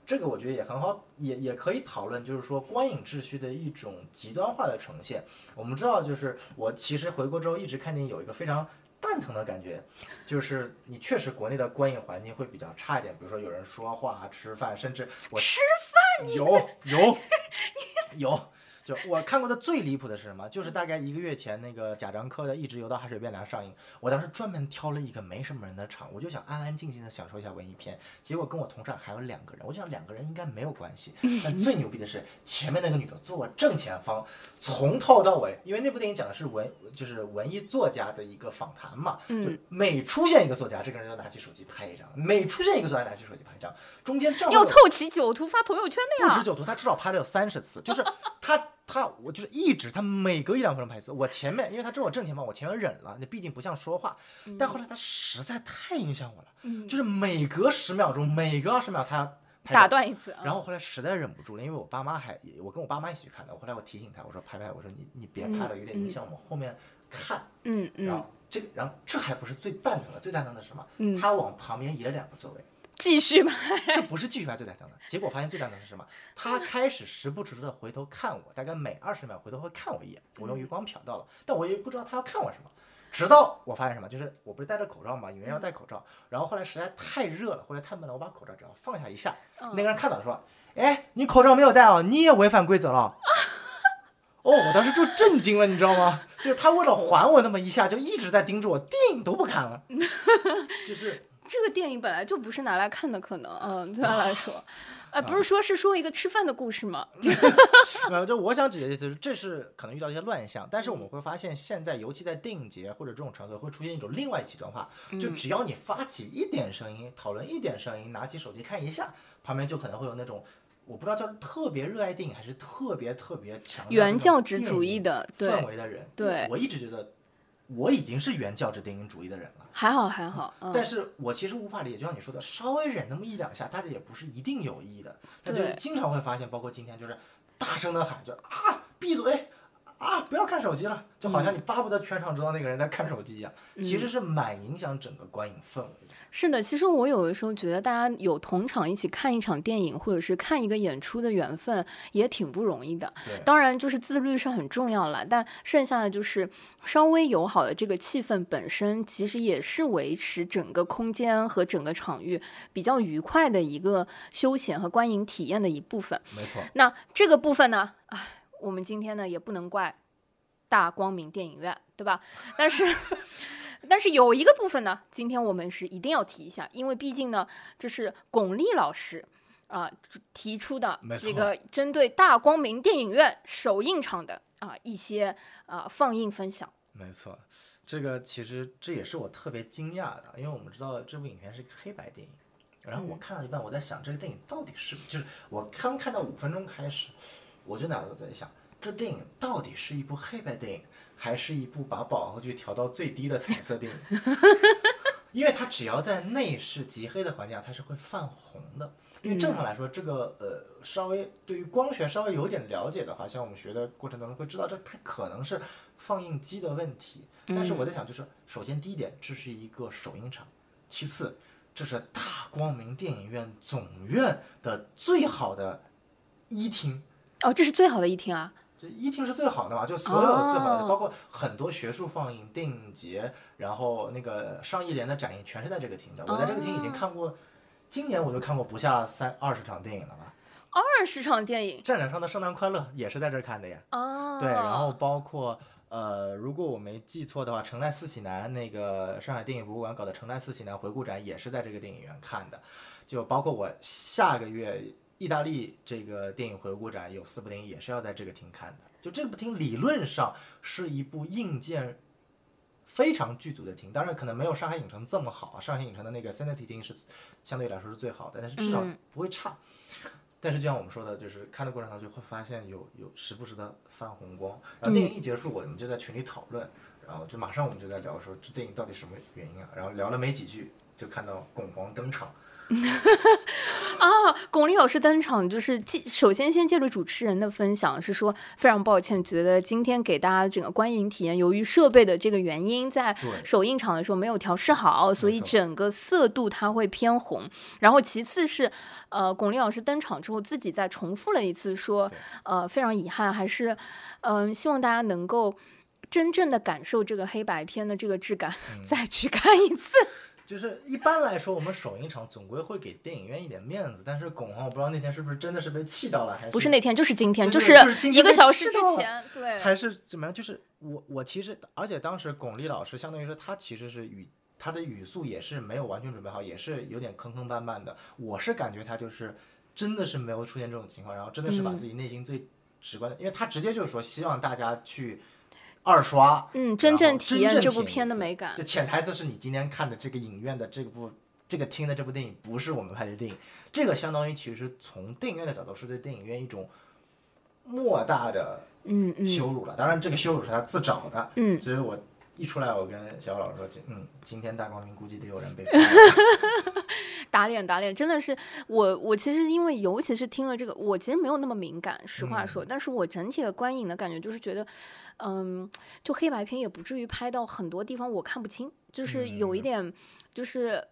这个我觉得也很好，也也可以讨论，就是说观影秩序的一种极端化的呈现。我们知道，就是我其实回国之后一直看见有一个非常。蛋疼的感觉，就是你确实国内的观影环境会比较差一点，比如说有人说话、吃饭，甚至我吃饭有有 (laughs) 有。就我看过的最离谱的是什么？就是大概一个月前那个贾樟柯的《一直游到海水变凉》上映，我当时专门挑了一个没什么人的场，我就想安安静静的享受一下文艺片。结果跟我同场还有两个人，我就想两个人应该没有关系。但最牛逼的是前面那个女的坐我正前方，从头到尾，因为那部电影讲的是文，就是文艺作家的一个访谈嘛，就每出现一个作家，这个人就拿起手机拍一张；每出现一个作家，拿起手机拍一张。中间正好要凑齐九图发朋友圈的呀，不止九图，他至少拍了有三十次，就是他。他我就是一直，他每隔一两分钟拍一次。我前面，因为他正我正前方，我前面忍了，那毕竟不像说话。但后来他实在太影响我了，就是每隔十秒钟，每隔二十秒他要打断一次。然后后来实在忍不住了，因为我爸妈还，我跟我爸妈一起去看的。后来我提醒他，我说拍拍，我说你你别拍了，有点影响我们后面看。嗯嗯。然后这然后这还不是最蛋疼的，最蛋疼的是什么？他往旁边移了两个座位。继续拍，这不是继续拍最蛋疼的结果，发现最蛋疼是什么？他开始时不时的回头看我，大概每二十秒回头会看我一眼。我用余光瞟到了，但我也不知道他要看我什么。直到我发现什么，就是我不是戴着口罩嘛，有人要戴口罩。然后后来实在太热了，或者太闷了，我把口罩只要放下一下，那个人看到了说：“哎，你口罩没有戴啊，你也违反规则了。”哦，我当时就震惊了，你知道吗？就是他为了还我那么一下，就一直在盯着我，电影都不看了，(laughs) 就是。这个电影本来就不是拿来看的，可能，嗯，对他来说，哎，不是说是说一个吃饭的故事吗？(laughs) 没有，就我想指的意思是，这是可能遇到一些乱象，但是我们会发现，现在尤其在电影节或者这种场所，会出现一种另外极端化，就只要你发起一点声音，讨论一点声音，拿起手机看一下，旁边就可能会有那种，我不知道叫特别热爱电影还是特别特别强原教旨主义的氛围的人，对我一直觉得。我已经是原教旨电影主义的人了，还好还好，但是我其实无法理解，就像你说的，稍微忍那么一两下，大家也不是一定有意的，他就经常会发现，包括今天就是大声的喊，就啊闭嘴。啊！不要看手机了，就好像你巴不得全场知道那个人在看手机一样，其实是蛮影响整个观影氛围的。是的，其实我有的时候觉得，大家有同场一起看一场电影，或者是看一个演出的缘分，也挺不容易的。当然就是自律是很重要了，但剩下的就是稍微友好的这个气氛本身，其实也是维持整个空间和整个场域比较愉快的一个休闲和观影体验的一部分。没错。那这个部分呢？啊。我们今天呢也不能怪大光明电影院，对吧？但是，(laughs) 但是有一个部分呢，今天我们是一定要提一下，因为毕竟呢，这是巩俐老师啊提出的这个针对大光明电影院首映场的啊一些啊放映分享。没错，这个其实这也是我特别惊讶的，因为我们知道这部影片是个黑白电影，然后我看到一半，我在想这个电影到底是就是我刚看到五分钟开始。我就脑子在想，这电影到底是一部黑白电影，还是一部把饱和度调到最低的彩色电影？(laughs) 因为它只要在内饰极黑的环境下，它是会泛红的。因为正常来说，这个呃，稍微对于光学稍微有点了解的话，像我们学的过程当中会知道，这它可能是放映机的问题。但是我在想，就是首先第一点，这是一个首映场；其次，这是大光明电影院总院的最好的一厅。哦，这是最好的一厅啊！这一厅是最好的嘛，就所有最好的，哦包括很多学术放映、电影节，然后那个上亿联的展映，全是在这个厅的。我在这个厅已经哦看过，今年我就看过不下三二十场电影了吧。二十场电影战场上的圣诞快乐也是在这儿看的呀。哦，对，然后包括呃，如果我没记错的话，城奈四喜男那个上海电影博物馆搞的城奈四喜男回顾展也是在这个电影院看的，就包括我下个月意大利这个电影回顾展有四部电影也是要在这个厅看的，就这部厅理论上是一部硬件。非常剧组的厅，当然可能没有上海影城这么好啊。上海影城的那个 Sanity 厅是相对来说是最好的，但是至少嗯不会差。但是就像我们说的，就是看的过程当中就会发现有有时不时的泛红光，然后电影一结束，我们就在群里讨论，然后就马上我们就在聊说这电影到底什么原因啊？然后聊了没几句，就看到巩皇登场，(laughs) 啊，巩俐老师登场，就是借首先先借着主持人的分享，是说非常抱歉，觉得今天给大家整个观影体验，由于设备的这个原因，在首映场的时候没有调试好，所以整个色度它会偏红。然后其次是，呃，巩俐老师登场之后自己再重复了一次说，呃，非常遗憾，还是嗯、希望大家能够。真正的感受这个黑白片的这个质感，嗯 (laughs) 再去看一次。就是一般来说我们首映场总归会给电影院一点面子，但是巩皇我不知道那天是不是真的是被气到了，还是不是那天，就是今天，就是一个小时之前，对，还是怎么样？就是我我其实，而且当时巩俐老师相当于说他其实是语他的语速也是没有完全准备好，也是有点坑坑绊绊的。我是感觉他就是真的是没有出现这种情况，然后真的是把嗯自己内心最直观的，因为他直接就是说希望大家去二刷，嗯，真正体验这部片的美感就。潜台词是你今天看的这个影院的这部这个听的这部电影不是我们拍的电影，这个相当于其实从电影院的角度是对电影院一种莫大的嗯嗯羞辱了。当然，这个羞辱是他自找的。嗯，所以我一出来，我跟小老师说，今嗯，今天大光明估计得有人被罚 (laughs) 打脸打脸，真的是我我其实因为尤其是听了这个，我其实没有那么敏感，实话嗯说，但是我整体的观影的感觉就是觉得，嗯，就黑白片也不至于拍到很多地方我看不清，就是有一嗯点就是。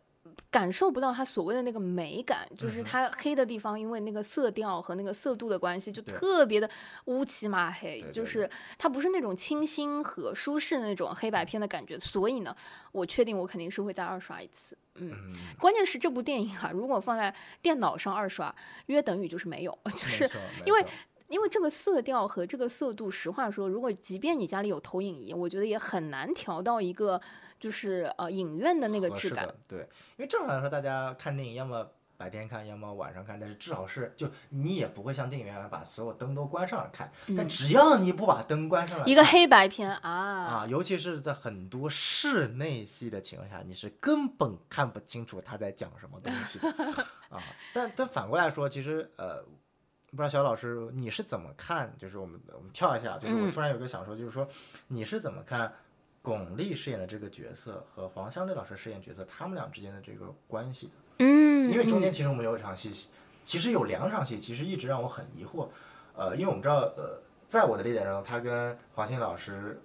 感受不到它所谓的那个美感，就是它黑的地方，因为那个色调和那个色度的关系，就特别的乌漆嘛黑，就是它不是那种清新和舒适的那种黑白片的感觉。所以呢，我确定我肯定是会再二刷一次。嗯，嗯，关键是这部电影啊，如果放在电脑上二刷，约等于就是没有，就是因为因为这个色调和这个色度，实话说，如果即便你家里有投影仪，我觉得也很难调到一个就是呃影院的那个质感。对，因为正常来说，大家看电影要么白天看，要么晚上看，但是至少是就你也不会像电影院把所有灯都关上了看，但嗯只要你不把灯关上来看，一个黑白片啊，啊，尤其是在很多室内戏的情况下，你是根本看不清楚他在讲什么东西 (laughs) 啊。但但反过来说，其实呃，不知道小老师你是怎么看？就是我们我们跳一下，就是我嗯突然有个想说，就是说你是怎么看巩俐饰演的这个角色和黄湘丽老师饰演角色他们俩之间的这个关系的？嗯，因为中间嗯其实我们有一场戏，其实有两场戏，其实一直让我很疑惑。呃，因为我们知道，呃，在我的理解中，他跟黄欣老师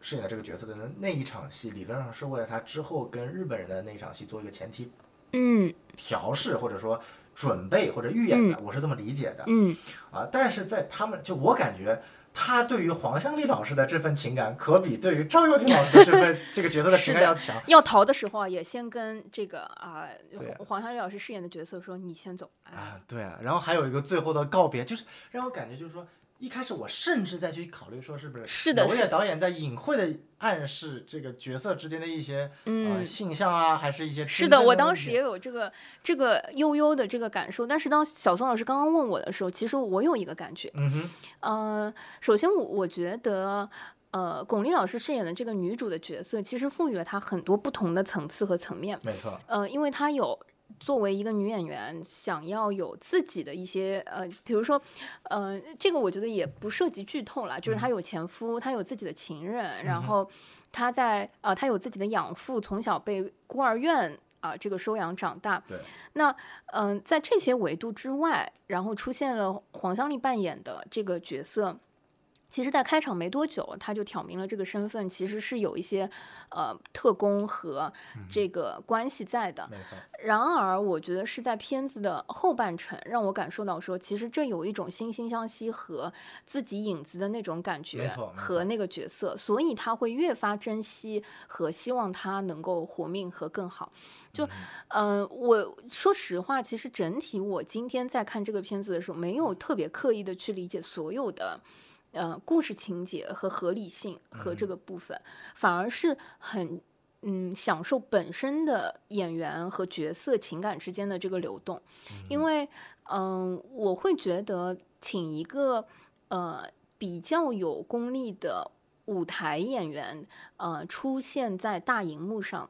饰演的这个角色的那那一场戏，理论上是为了他之后跟日本人的那一场戏做一个前提嗯调试，或者说准备或者预演的，我是这么理解的。嗯啊，但是在他们就我感觉。他对于黄香丽老师的这份情感，可比对于赵又廷老师的这份这个角色的情感 (laughs) 要强。要逃的时候啊，也先跟这个啊、黄黄湘丽老师饰演的角色说：“你先走。”哎，啊，对啊，然后还有一个最后的告别，就是让我感觉就是说，一开始我甚至在去考虑说，是不是是的是娄烨导演在隐晦的暗示这个角色之间的一些、呃嗯性向啊，还是一些是的，我当时也有这个这个悠悠的这个感受，但是当小宋老师刚刚问我的时候，其实我有一个感觉，嗯哼，呃，首先我我觉得。呃，巩俐老师饰演的这个女主的角色，其实赋予了她很多不同的层次和层面。没错，呃，因为她有作为一个女演员，想要有自己的一些呃，比如说，呃，这个我觉得也不涉及剧透啦，就是她有前夫，她有自己的情人，然后她在呃，她有自己的养父，从小被孤儿院。啊，这个收养长大。对。那，嗯、在这些维度之外，然后出现了黄香丽扮演的这个角色，其实，在开场没多久，他就挑明了这个身份，其实是有一些，呃，特工和这个关系在的。然而，我觉得是在片子的后半程，让我感受到说，其实这有一种惺惺相惜和自己影子的那种感觉，和那个角色，所以他会越发珍惜和希望他能够活命和更好。就，嗯，我说实话，其实整体我今天在看这个片子的时候，没有特别刻意的去理解所有的。呃，故事情节和合理性和这个部分，反而是很嗯享受本身的演员和角色情感之间的这个流动，因为嗯，我会觉得请一个呃比较有功力的舞台演员呃出现在大荧幕上，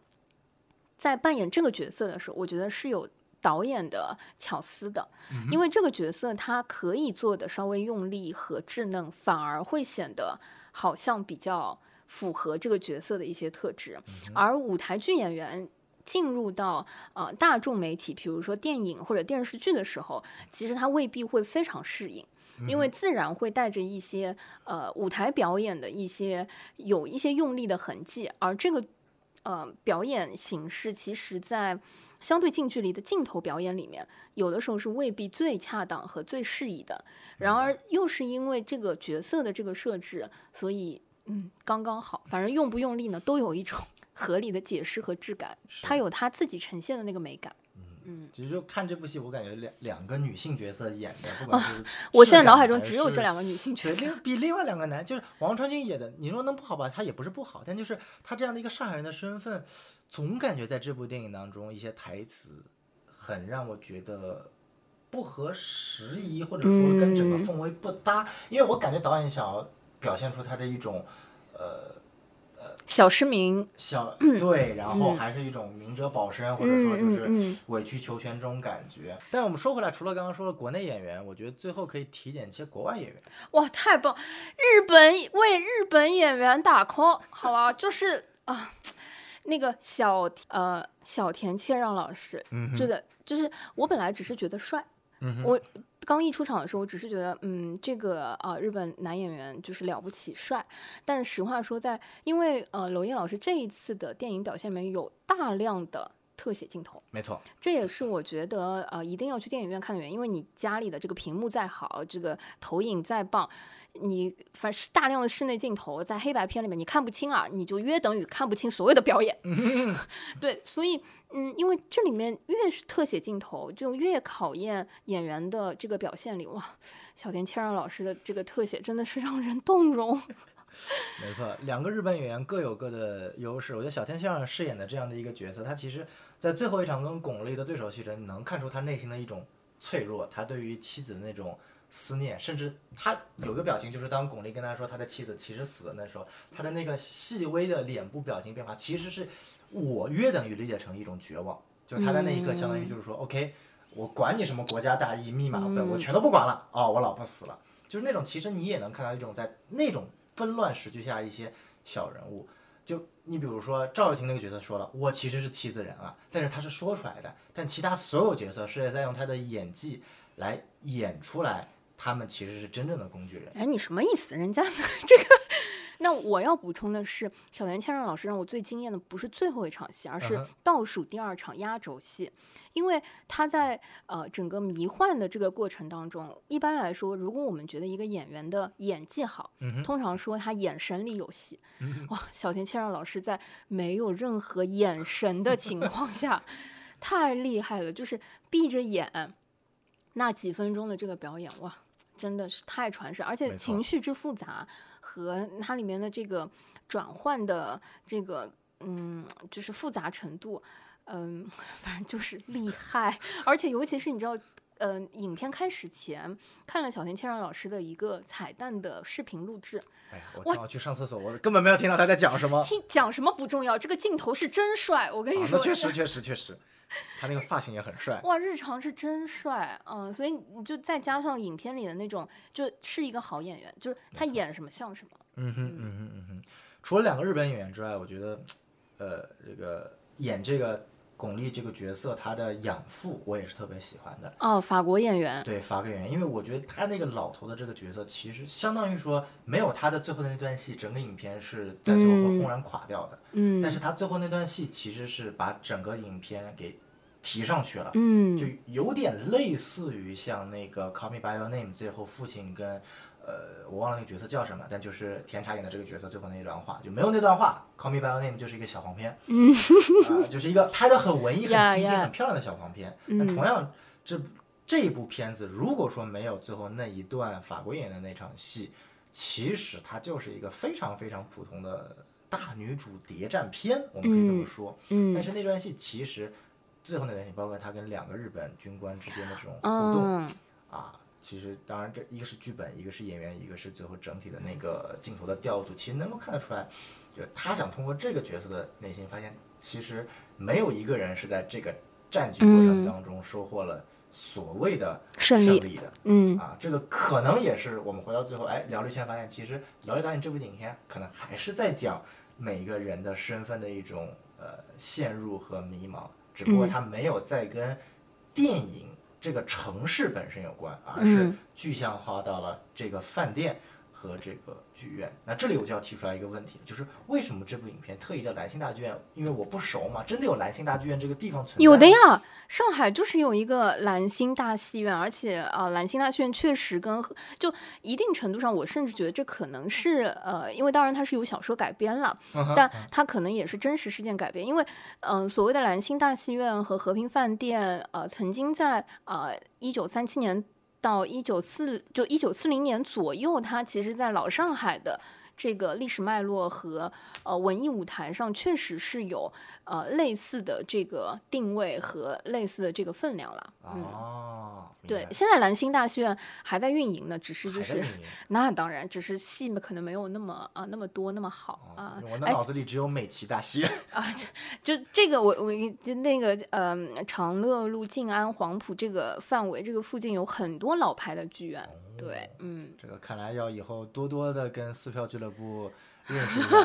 在扮演这个角色的时候，我觉得是有。导演的巧思的，因为这个角色他可以做的稍微用力和稚嫩，反而会显得好像比较符合这个角色的一些特质。而舞台剧演员进入到呃大众媒体，比如说电影或者电视剧的时候，其实他未必会非常适应，因为自然会带着一些呃舞台表演的一些有一些用力的痕迹，而这个呃表演形式其实在。相对近距离的镜头表演里面，有的时候是未必最恰当和最适宜的。然而，又是因为这个角色的这个设置，所以嗯，刚刚好。反正用不用力呢，都有一种 (laughs) 合理的解释和质感。它有它自己呈现的那个美感。嗯，其实就看这部戏，我感觉两两个女性角色演的，不管是我现在脑海中只有这两个女性角色，比另外两个男，就是王传君演的，你说能不好吧？他也不是不好，但就是他这样的一个上海人的身份，总感觉在这部电影当中一些台词很让我觉得不合时宜，或者说跟整个氛围不搭，因为我感觉导演想要表现出他的一种呃。小失明，小 (clears throat) 对，然后还是一种明哲保身，或者说就是委曲求全这种感觉。但我们说回来，除了刚刚说的国内演员，我觉得最后可以提点一些国外演员。哇，太棒！日本为日本演员打 call，好吧，(laughs) 就是啊，那个小呃小田切让老师，就的，就是我本来只是觉得帅，我。刚一出场的时候，我只是觉得，嗯，这个啊，日本男演员就是了不起帅。但实话说，在因为呃，娄烨老师这一次的电影表现里面有大量的。特写镜头，没错，这也是我觉得呃一定要去电影院看的原因，因为你家里的这个屏幕再好，这个投影再棒，你反是大量的室内镜头在黑白片里面你看不清啊，你就约等于看不清所有的表演。(laughs) 对，所以嗯，因为这里面越是特写镜头，就越考验演员的这个表现力。哇，小田切让老师的这个特写真的是让人动容。(laughs) 没错，两个日本演员各有各的优势。我觉得小天先生饰演的这样的一个角色，他其实，在最后一场跟巩俐的对手戏中，你能看出他内心的一种脆弱，他对于妻子的那种思念，甚至他有个表情，就是当巩俐跟他说他的妻子其实死了那时候，他的那个细微的脸部表情变化，其实是我约等于理解成一种绝望，就是他在那一刻相当于就是说，OK，我管你什么国家大义、密码本，我全都不管了。哦，我老婆死了，就是那种其实你也能看到一种在那种。纷乱时局下一些小人物，就你比如说赵又廷那个角色说了，我其实是妻子人啊，但是他是说出来的，但其他所有角色是在用他的演技来演出来，他们其实是真正的工具人。哎，你什么意思？人家这个。(laughs) 那我要补充的是，小田千让老师让我最惊艳的不是最后一场戏，而是倒数第二场压轴戏，因为他在呃整个迷幻的这个过程当中，一般来说，如果我们觉得一个演员的演技好，通常说他眼神里有戏。哇，小田千让老师在没有任何眼神的情况下，(laughs) 太厉害了，就是闭着眼那几分钟的这个表演，哇，真的是太传神，而且情绪之复杂。和它里面的这个转换的这个嗯，就是复杂程度，嗯，反正就是厉害。而且尤其是你知道，嗯，影片开始前看了小田切让老师的一个彩蛋的视频录制。哎呀，我刚去上厕所，我根本没有听到他在讲什么。听讲什么不重要，这个镜头是真帅，我跟你说。确实，确实，确实。他那个发型也很帅哇，日常是真帅，嗯，所以你就再加上影片里的那种，就是一个好演员，就是他演什么像什么。嗯哼，嗯哼，嗯哼。除了两个日本演员之外，我觉得，呃，这个演这个巩俐这个角色，她的养父我也是特别喜欢的。哦，法国演员，对，法国演员，因为我觉得他那个老头的这个角色，其实相当于说没有他的最后的那段戏，整个影片是在最后会轰然垮掉的。嗯但是他最后那段戏其实是把整个影片给提上去了。嗯就有点类似于像那个《Call Me by Your Name》最后父亲跟呃我忘了那个角色叫什么，但就是甜茶演的这个角色最后那一段话就没有那段话，《Call Me by Your Name》就是一个小黄片，嗯、(laughs) 就是一个拍的很文艺、很清新.很漂亮的小黄片。但同样，这这一部片子如果说没有最后那一段法国演的那场戏，其实它就是一个非常非常普通的大女主谍战片，我们可以这么说。嗯但是那段戏其实最后那段戏，包括他跟两个日本军官之间的这种互动、嗯啊，其实当然这一个是剧本，一个是演员，一个是最后整体的那个镜头的调度，其实能够看得出来，就他想通过这个角色的内心，发现其实没有一个人是在这个战局过程当中收获了所谓的胜利利的。嗯啊，这个可能也是我们回到最后，哎，聊了一圈，发现其实《聊一导演》这部影片可能还是在讲每一个人的身份的一种呃陷入和迷茫，只不过他没有在跟电影这个城市本身有关，而是嗯。具象化到了这个饭店和这个剧院。那这里我就要提出来一个问题，就是为什么这部影片特意叫兰心大剧院？因为我不熟嘛，真的有兰心大剧院这个地方存在？有的。呀，上海就是有一个兰心大戏院，而且啊、呃兰心大戏院确实跟就一定程度上，我甚至觉得这可能是呃，因为当然它是由小说改编了，嗯但它可能也是真实事件改编，因为嗯、呃所谓的兰心大戏院和和平饭店，呃，曾经在呃一九三七年到一九四就一九四零年左右，它其实在老上海的。这个历史脉络和呃文艺舞台上确实是有呃类似的这个定位和类似的这个分量了。嗯，哦，对，现在兰心大戏院还在运营呢，只是就是 (laughs) 那当然，只是戏可能没有那么啊、那么多那么好啊。我的哎脑子里只有美琪大戏院。(laughs) 啊，就就这个我我就那个呃长乐路、静安、黄埔这个范围，这个附近有很多老牌的剧院。对，嗯，这个看来要以后多多的跟撕票俱乐部认识一下，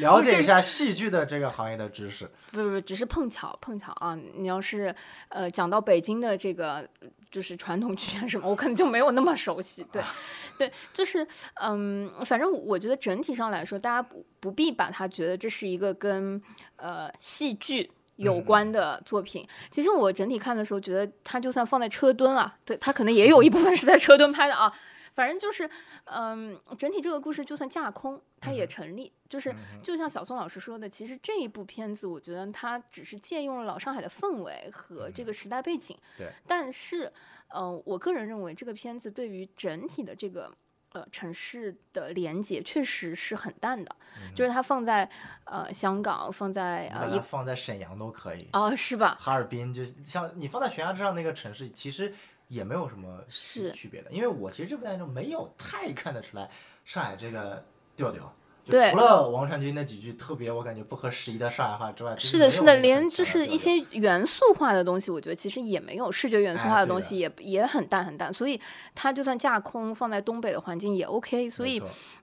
(laughs) 了解一下戏剧的这个行业的知识。不是不是，只是碰巧碰巧啊。你要是呃讲到北京的这个就是传统剧院什么，我可能就没有那么熟悉。对，(laughs) 对，就是嗯，反正我觉得整体上来说，大家不不必把它觉得这是一个跟呃戏剧。有关的作品，其实我整体看的时候，觉得它就算放在车墩啊，对，它可能也有一部分是在车墩拍的啊。反正就是，嗯，整体这个故事就算架空，它也成立。就是就像小宋老师说的，其实这一部片子，我觉得它只是借用了老上海的氛围和这个时代背景。对。但是，嗯、我个人认为这个片子对于整体的这个呃城市的连接确实是很淡的，就是它放在呃香港，放在呃一放在沈阳都可以，哦是吧？哈尔滨就像你放在悬崖之上那个城市，其实也没有什么是区别的。因为我其实这部电影中没有太看得出来上海这个调调。就对除了王传君那几句特别我感觉不合时宜的上海话之外，是的，是的，连就是一些元素化的东西，我觉得其实也没有视觉元素化的东西也也很淡很淡，所以它就算架空放在东北的环境也 OK。所以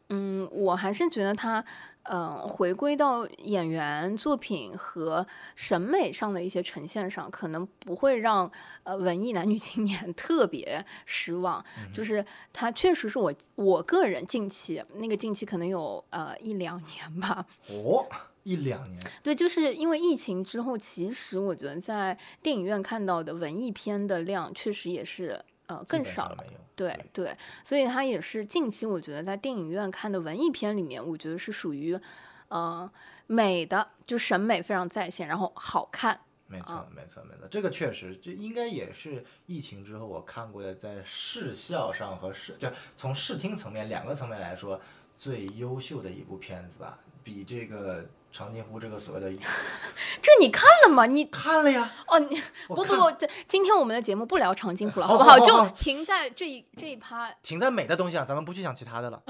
嗯，我还是觉得它，呃，回归到演员作品和审美上的一些呈现上，可能不会让呃文艺男女青年 (laughs) 特别失望。嗯。就是它确实是我我个人近期那个近期可能有呃一两年吧，哦，一两年，对，就是因为疫情之后，其实我觉得在电影院看到的文艺片的量确实也是呃更少了。对对，所以它也是近期我觉得在电影院看的文艺片里面，我觉得是属于呃美的，就审美非常在线，然后好看。没错，没错，没错，这个确实，这应该也是疫情之后我看过的，在视效上和视就从视听层面两个层面来说最优秀的一部片子吧，比这个长津湖这个所谓的 (laughs) 这你看了吗？你 (laughs) 看了呀，哦，你 (laughs) 不不不，这今天我们的节目不聊长津湖了，好不好？就停在这一这一趴。停在美的东西上，咱们不去想其他的了。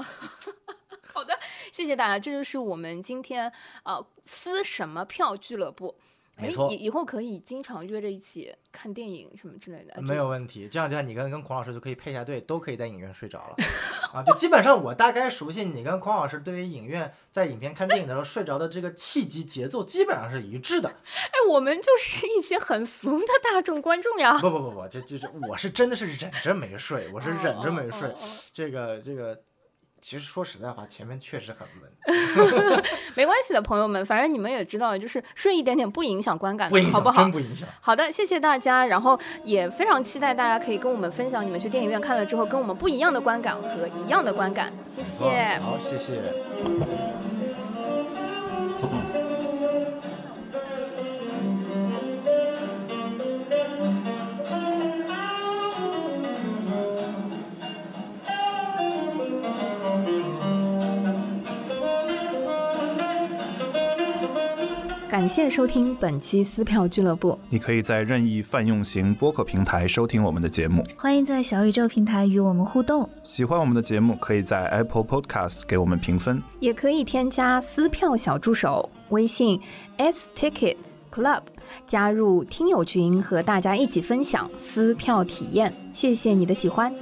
好的，谢谢大家，这就是我们今天呃撕什么票俱乐部。没错以以后可以经常约着一起看电影什么之类的，没有问题。这样这样，你跟跟孔老师就可以配一下对，都可以在影院睡着了 (laughs) 啊。就基本上我大概熟悉你跟孔老师对于影院在影片看电影的时候睡着的这个契机节奏，基本上是一致的。(laughs) 哎，我们就是一些很俗的大众观众呀。不不不不，这这这，我是真的是忍着没睡，我是忍着没睡。这个这个。其实说实在话，前面确实很闷。(laughs) 没关系的，朋友们，反正你们也知道，就是顺一点点不影响观感，的，好不好？真不影响。好的，谢谢大家，然后也非常期待大家可以跟我们分享你们去电影院看了之后跟我们不一样的观感和一样的观感。谢谢。好，谢谢。感谢收听本期撕票俱乐部。你可以在任意泛用型播客平台收听我们的节目，欢迎在小宇宙平台与我们互动。喜欢我们的节目，可以在 Apple Podcast 给我们评分，也可以添加撕票小助手微信 s ticket club，加入听友群和大家一起分享撕票体验。谢谢你的喜欢。